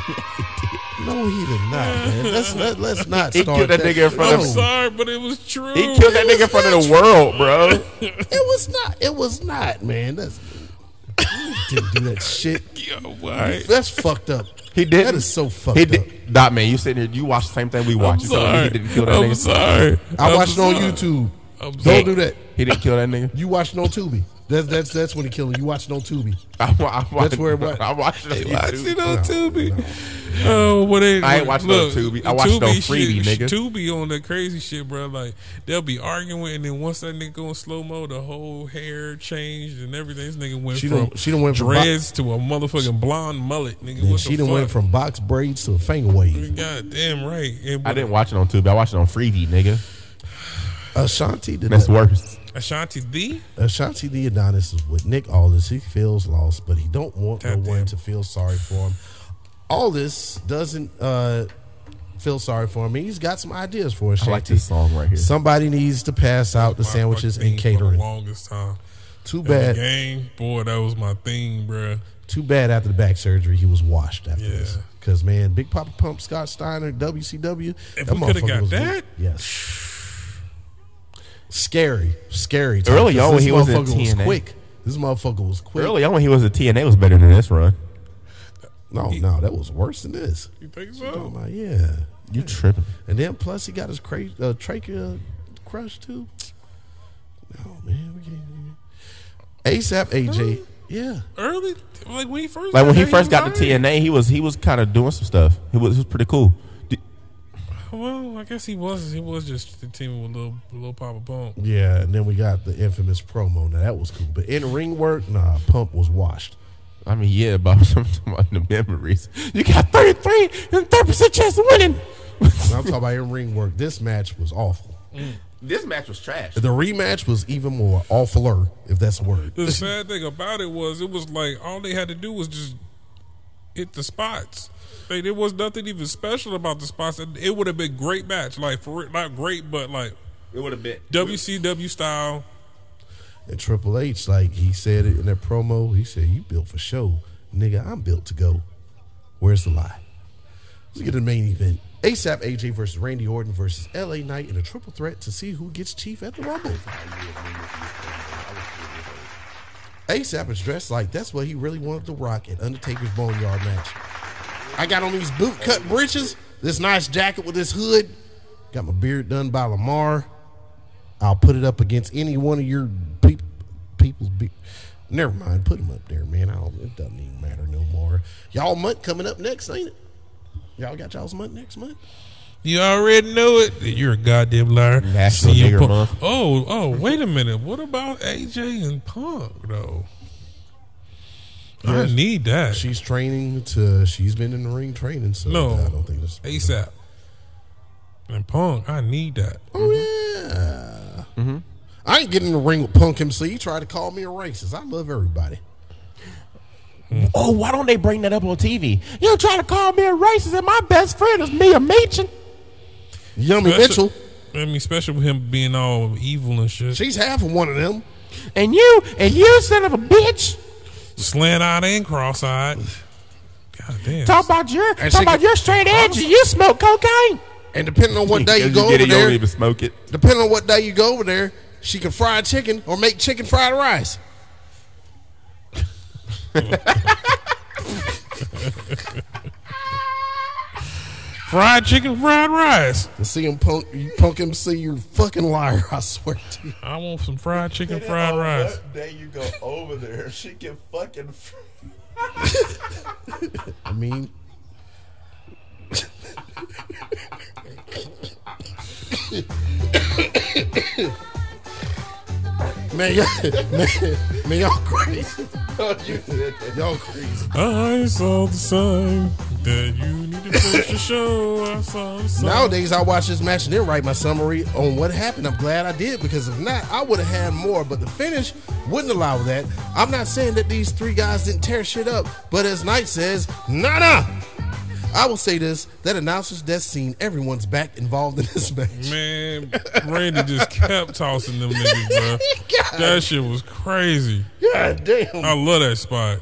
No, he did not, man. Let's let, let's not He start killed that nigga in front I'm of- No. sorry, but it was true. He killed that nigga in front of the world, bro. It was not. It was not, man. That's you didn't do that shit. Yo, why? That's fucked up. He did. That is so fucked He up. did. Nah, man, you sitting here, you watch the same thing we I'm watch. You sorry. he didn't kill that I'm nigga? sorry. I I'm watched it on sorry. YouTube. I'm Don't sorry. do that. He didn't kill that nigga. You watch it on Tubi. That's that's that's when he killed him. You watch it on Tubi. I, wa- I watched, That's where it was. I watched it on Watch YouTube. it on Tubi. Oh, what they, I ain't watching it on Tubi. I watched it on Freevee, shit, nigga. Tubi on the crazy shit, bro. Like they'll be arguing, and then once that nigga go in slow mo, the whole hair changed and everything. This nigga went She from done- she done went from dreads to a motherfucking blonde mullet. Nigga, what she the done fuck? went from box braids to a finger wave. God damn right. And I didn't watch it on Tubi. I watched it on Freevee, nigga. Ashante did That's not. worse. Ashante D. Ashante the Adonis is with Nick Aldis. He feels lost, but he don't want no Goddamn. one to feel sorry for him. Aldis doesn't uh, feel sorry for him. He's got some ideas for I Ashante. like this song right here. Somebody needs to pass out the My sandwiches and theme For the catering. longest time. Too In the bad. game, boy, that was my thing, bruh. Too bad after the back surgery he was washed after Yeah. this. Because man, Big Papa Pump, Scott Steiner, WCW. If that we coulda got that? good. yes. Scary, scary. time, Early 'cause on when this he was in motherfucker was TNA. quick. This motherfucker was quick. Early on when he was at TNA was better than this run. No, no, that was worse than this. You think so? my, yeah. You tripping. And then plus he got his cra- uh, trachea crushed too. No man, we can't. ASAP AJ, yeah. Early, like when he first, Like when he there, first got to was alright. TNA, he was he was kind of doing some stuff. He was, he was pretty cool. D- Well, I guess he was. He was just the team with little little Papa Pump. Yeah, and then we got the infamous promo. Now that was cool, but in ring work, nah, Pump was washed. I mean, yeah, about some about the memories. You got thirty three and thirty percent chance of winning. I'm talking about in ring work. This match was awful. Mm. This match was trash. The rematch was even more awfuler, if that's a word. The sad thing about it was, it was like all they had to do was just hit the spots. Like there was nothing even special about the spots. It would have been great match, like for real- not great, but like It would have been. WCW style. And Triple H, like he said it in that promo, he said, "You built for show, nigga. I'm built to go. Where's the lie?" Let's get to the main event. ASAP AJ versus Randy Orton versus LA Knight in a triple threat to see who gets Chief at the Rumble. ASAP is dressed like that's what he really wanted to rock at Undertaker's Boneyard match. I got on these boot cut breeches, this nice jacket with this hood, got my beard done by Lamar. I'll put it up against any one of your peop people's be- Never mind, put them up there, man. I don't, it doesn't even matter no more. Y'all month coming up next, ain't it? Y'all got y'all's month next month? You already know it. You're a goddamn liar. National CM Nigger Punk- Month. Oh, oh, wait a minute. What about AJ and Punk though? I Yes. need that. She's training to. She's been in the ring training, so no, I don't think this. ASAP. And Punk, I need that. Oh mm-hmm. yeah. Mm-hmm. I ain't getting in the ring with Punk MC. He tried to call me a racist. I love everybody. Mm. Oh, why don't they bring that up on TV? You trying to call me a racist, and my best friend is Mia Michin. Yummy Mitchell. I mean, especially with him being all evil and shit. She's half of one of them. And you, and you son of a bitch, Slant eyed and cross eyed. God damn. talk about your, And talk she about can- your straight edge, you smoke cocaine. And depending on what day you Because go get over it, you don't there, even smoke it. depending on what day you go over there, she can fry chicken or make chicken fried rice. Fried chicken, fried rice. To see him punk, you punk MC, you're a fucking liar. I swear to you. I want some fried chicken, fried rice. day you go over there, she can fucking. I mean, man, y'all, man, man, y'all crazy. Y'all crazy. I saw the sign that you need to finish the show. I saw the sign. Nowadays, I watch this match and then write my summary on what happened. I'm glad I did because if not, I would have had more. But the finish wouldn't allow that. I'm not saying that these three guys didn't tear shit up, but as Knight says, nah, nah. I will say this: that announcer's death scene, everyone's back involved in this match. Man, Randy just kept tossing them niggas, bro. God. That shit was crazy. God damn. I love that spot.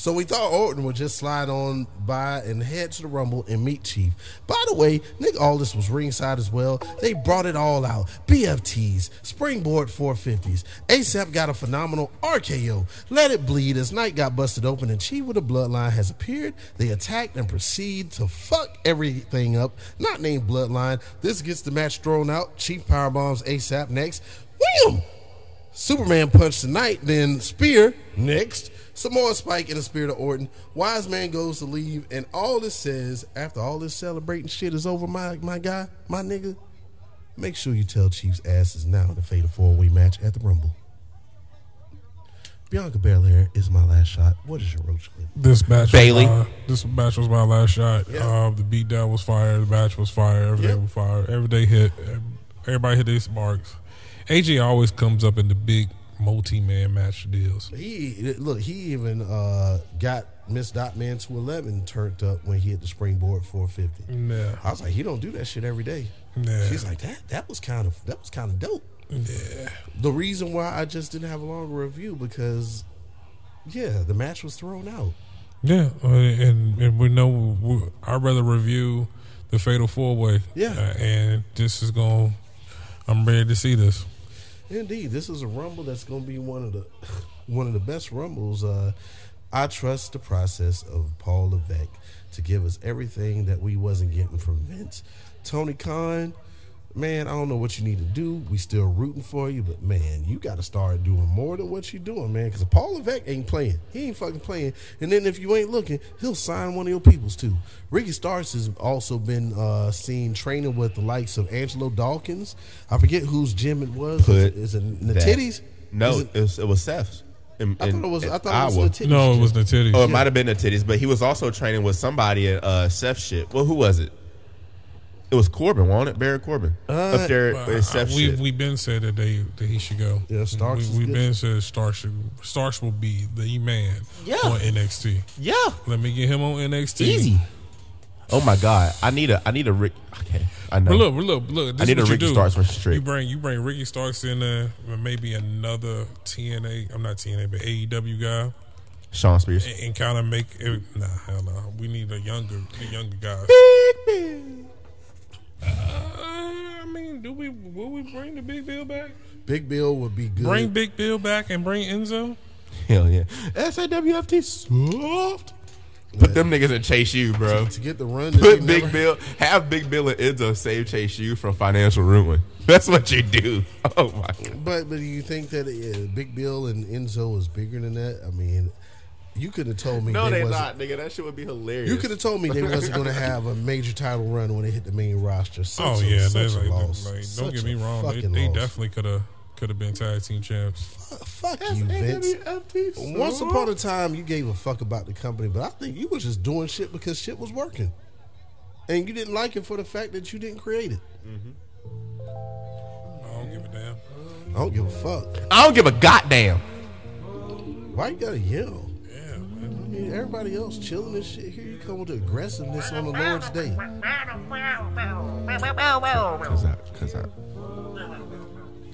So we thought Orton would just slide on by and head to the Rumble and meet Chief. By the way, Nick Aldis was ringside as well. They brought it all out. BFTs, springboard 450s. ASAP got a phenomenal RKO. Let it bleed as Knight got busted open and Chief with the bloodline has appeared. They attacked and proceed to fuck everything up. Not named Bloodline. This gets the match thrown out. Chief powerbombs ASAP next. Wham! Superman punched tonight, then Spear next. Some more spike in the spirit of Orton. Wise man goes to leave, and all this says after all this celebrating shit is over, my my guy, my nigga. Make sure you tell Chief's asses now to fade a four way match at the Rumble. Bianca Belair is my last shot. What is your roach clip? This match, Bailey. Was my, this match was my last shot. Yeah. Uh, the beatdown was fire. The match was fire. Everything Yep. was fire. Every day hit. Everybody hit these marks. AJ always comes up in the big multi-man match deals. He look. He even uh, got Miss Dot Man to eleven turned up when he hit the springboard 450. Yeah. I was like, he don't do that shit every day. Yeah. She's like, that that was kind of that was kind of dope. Yeah. The reason why I just didn't have a longer review because, yeah, the match was thrown out. Yeah, uh, and and we know we, I'd rather review the Fatal Four Way. Yeah. uh, and this is going. I'm ready to see this. Indeed, this is a rumble that's going to be one of the one of the best rumbles. Uh, I trust the process of Paul Levesque to give us everything that we wasn't getting from Vince. Tony Khan, man, I don't know what you need to do. We still rooting for you, but man, you got to start doing more than what you're doing, man. Because Paul Levesque ain't playing. He ain't fucking playing. And then if you ain't looking, he'll sign one of your peoples too. Ricky Starks has also been uh, seen training with the likes of Angelo Dawkins. I forget whose gym it was. Put is it, is it the titties? No, Is it, it- was, it was Seth's. In, I in- thought it was. I thought it was the titties. No, it was the titties. Oh, it might have been the titties, but he was also training with somebody at uh, Seth shit. Well, who was it? It was Corbin, wasn't it? Barry Corbin Uh, up there Uh, with Seth we shit. we been said that they that he should go. Yeah, Starks We, we good. been said Starks should, Starks will be the man Yeah. on NXT. yeah, Let me get him on NXT. easy. Oh my god, I need a I need a Rick. Okay, I know. But look, but look, look. This I need is a what you Ricky do. Starks versus Trick. You bring you bring Ricky Starks in there, and maybe another TNA. I'm not TNA, but AEW guy, Shawn Spears. and, and kind of make it. Nah, hell no. We need a younger, a younger guy. Big, big. Uh, I mean, do we will we bring the Big Bill back? Big Bill would be good. Bring Big Bill back and bring Enzo. Hell yeah. SAWFT soft. Put them niggas in Chase U, bro. to get the run. That Put you Big never- Bill, have Big Bill and Enzo save Chase U from financial ruin. That's what you do. Oh my god. But but do you think that uh, Big Bill and Enzo is bigger than that? I mean, you could have told me. No, they they wasn't- nigga. That shit would be hilarious. You could have told me they wasn't going to have a major title run when they hit the main roster. Such Oh a, yeah, such that's a like, loss. like don't Such get me wrong. They, they definitely could have could have been tag team champs. Fuck you, Vince. Once upon a time, you gave a fuck about the company, but I think you was just doing shit because shit was working, and you didn't like it for the fact that you didn't create it. Mm-hmm. I don't give a damn. I don't give a fuck. I don't give a goddamn. Why you gotta yell? Everybody else chilling and shit. Here you come with the aggressiveness on the Lord's day. Cause I, cause I.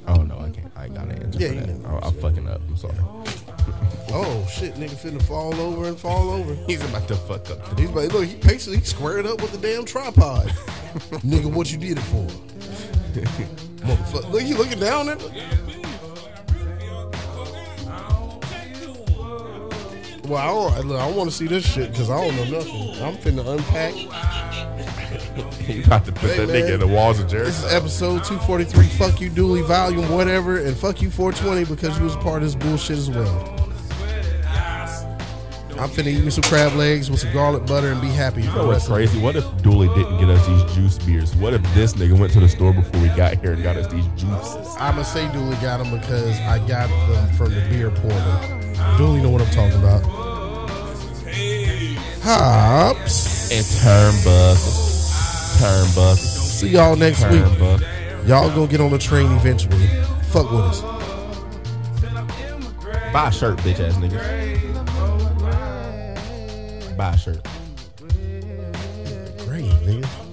Oh no, I can't. I ain't got an answer Yeah, for that. I, I'm fucking up. I'm sorry. Oh shit, nigga finna fall over and fall over. He's about to fuck up. He's like, look, he basically he squared up with the damn tripod. nigga, what you did it for? Motherfucker, look, he looking down at. Well, I don't, look, I want to see this shit because I don't know nothing. I'm finna unpack. you about to put Hey, that man. nigga in the walls of This is Jericho. episode 243. Fuck you, Dooley, volume whatever, and fuck you, 420 because you was a part of this bullshit as well. I'm finna eat me some crab legs with some garlic butter and be happy. You know what's crazy? What if Dooley didn't get us these juice beers? What if this nigga went to the store before we got here and got us these juices? I'ma say Dooley got them because I got them from the beer portal. Dooley know what I'm talking about. Hops. And turnbuckle. Turnbuckle. See y'all next week. Y'all gonna get on the train eventually. Fuck with us. Buy a shirt, bitch ass niggas. Buy a shirt. Great, nigga.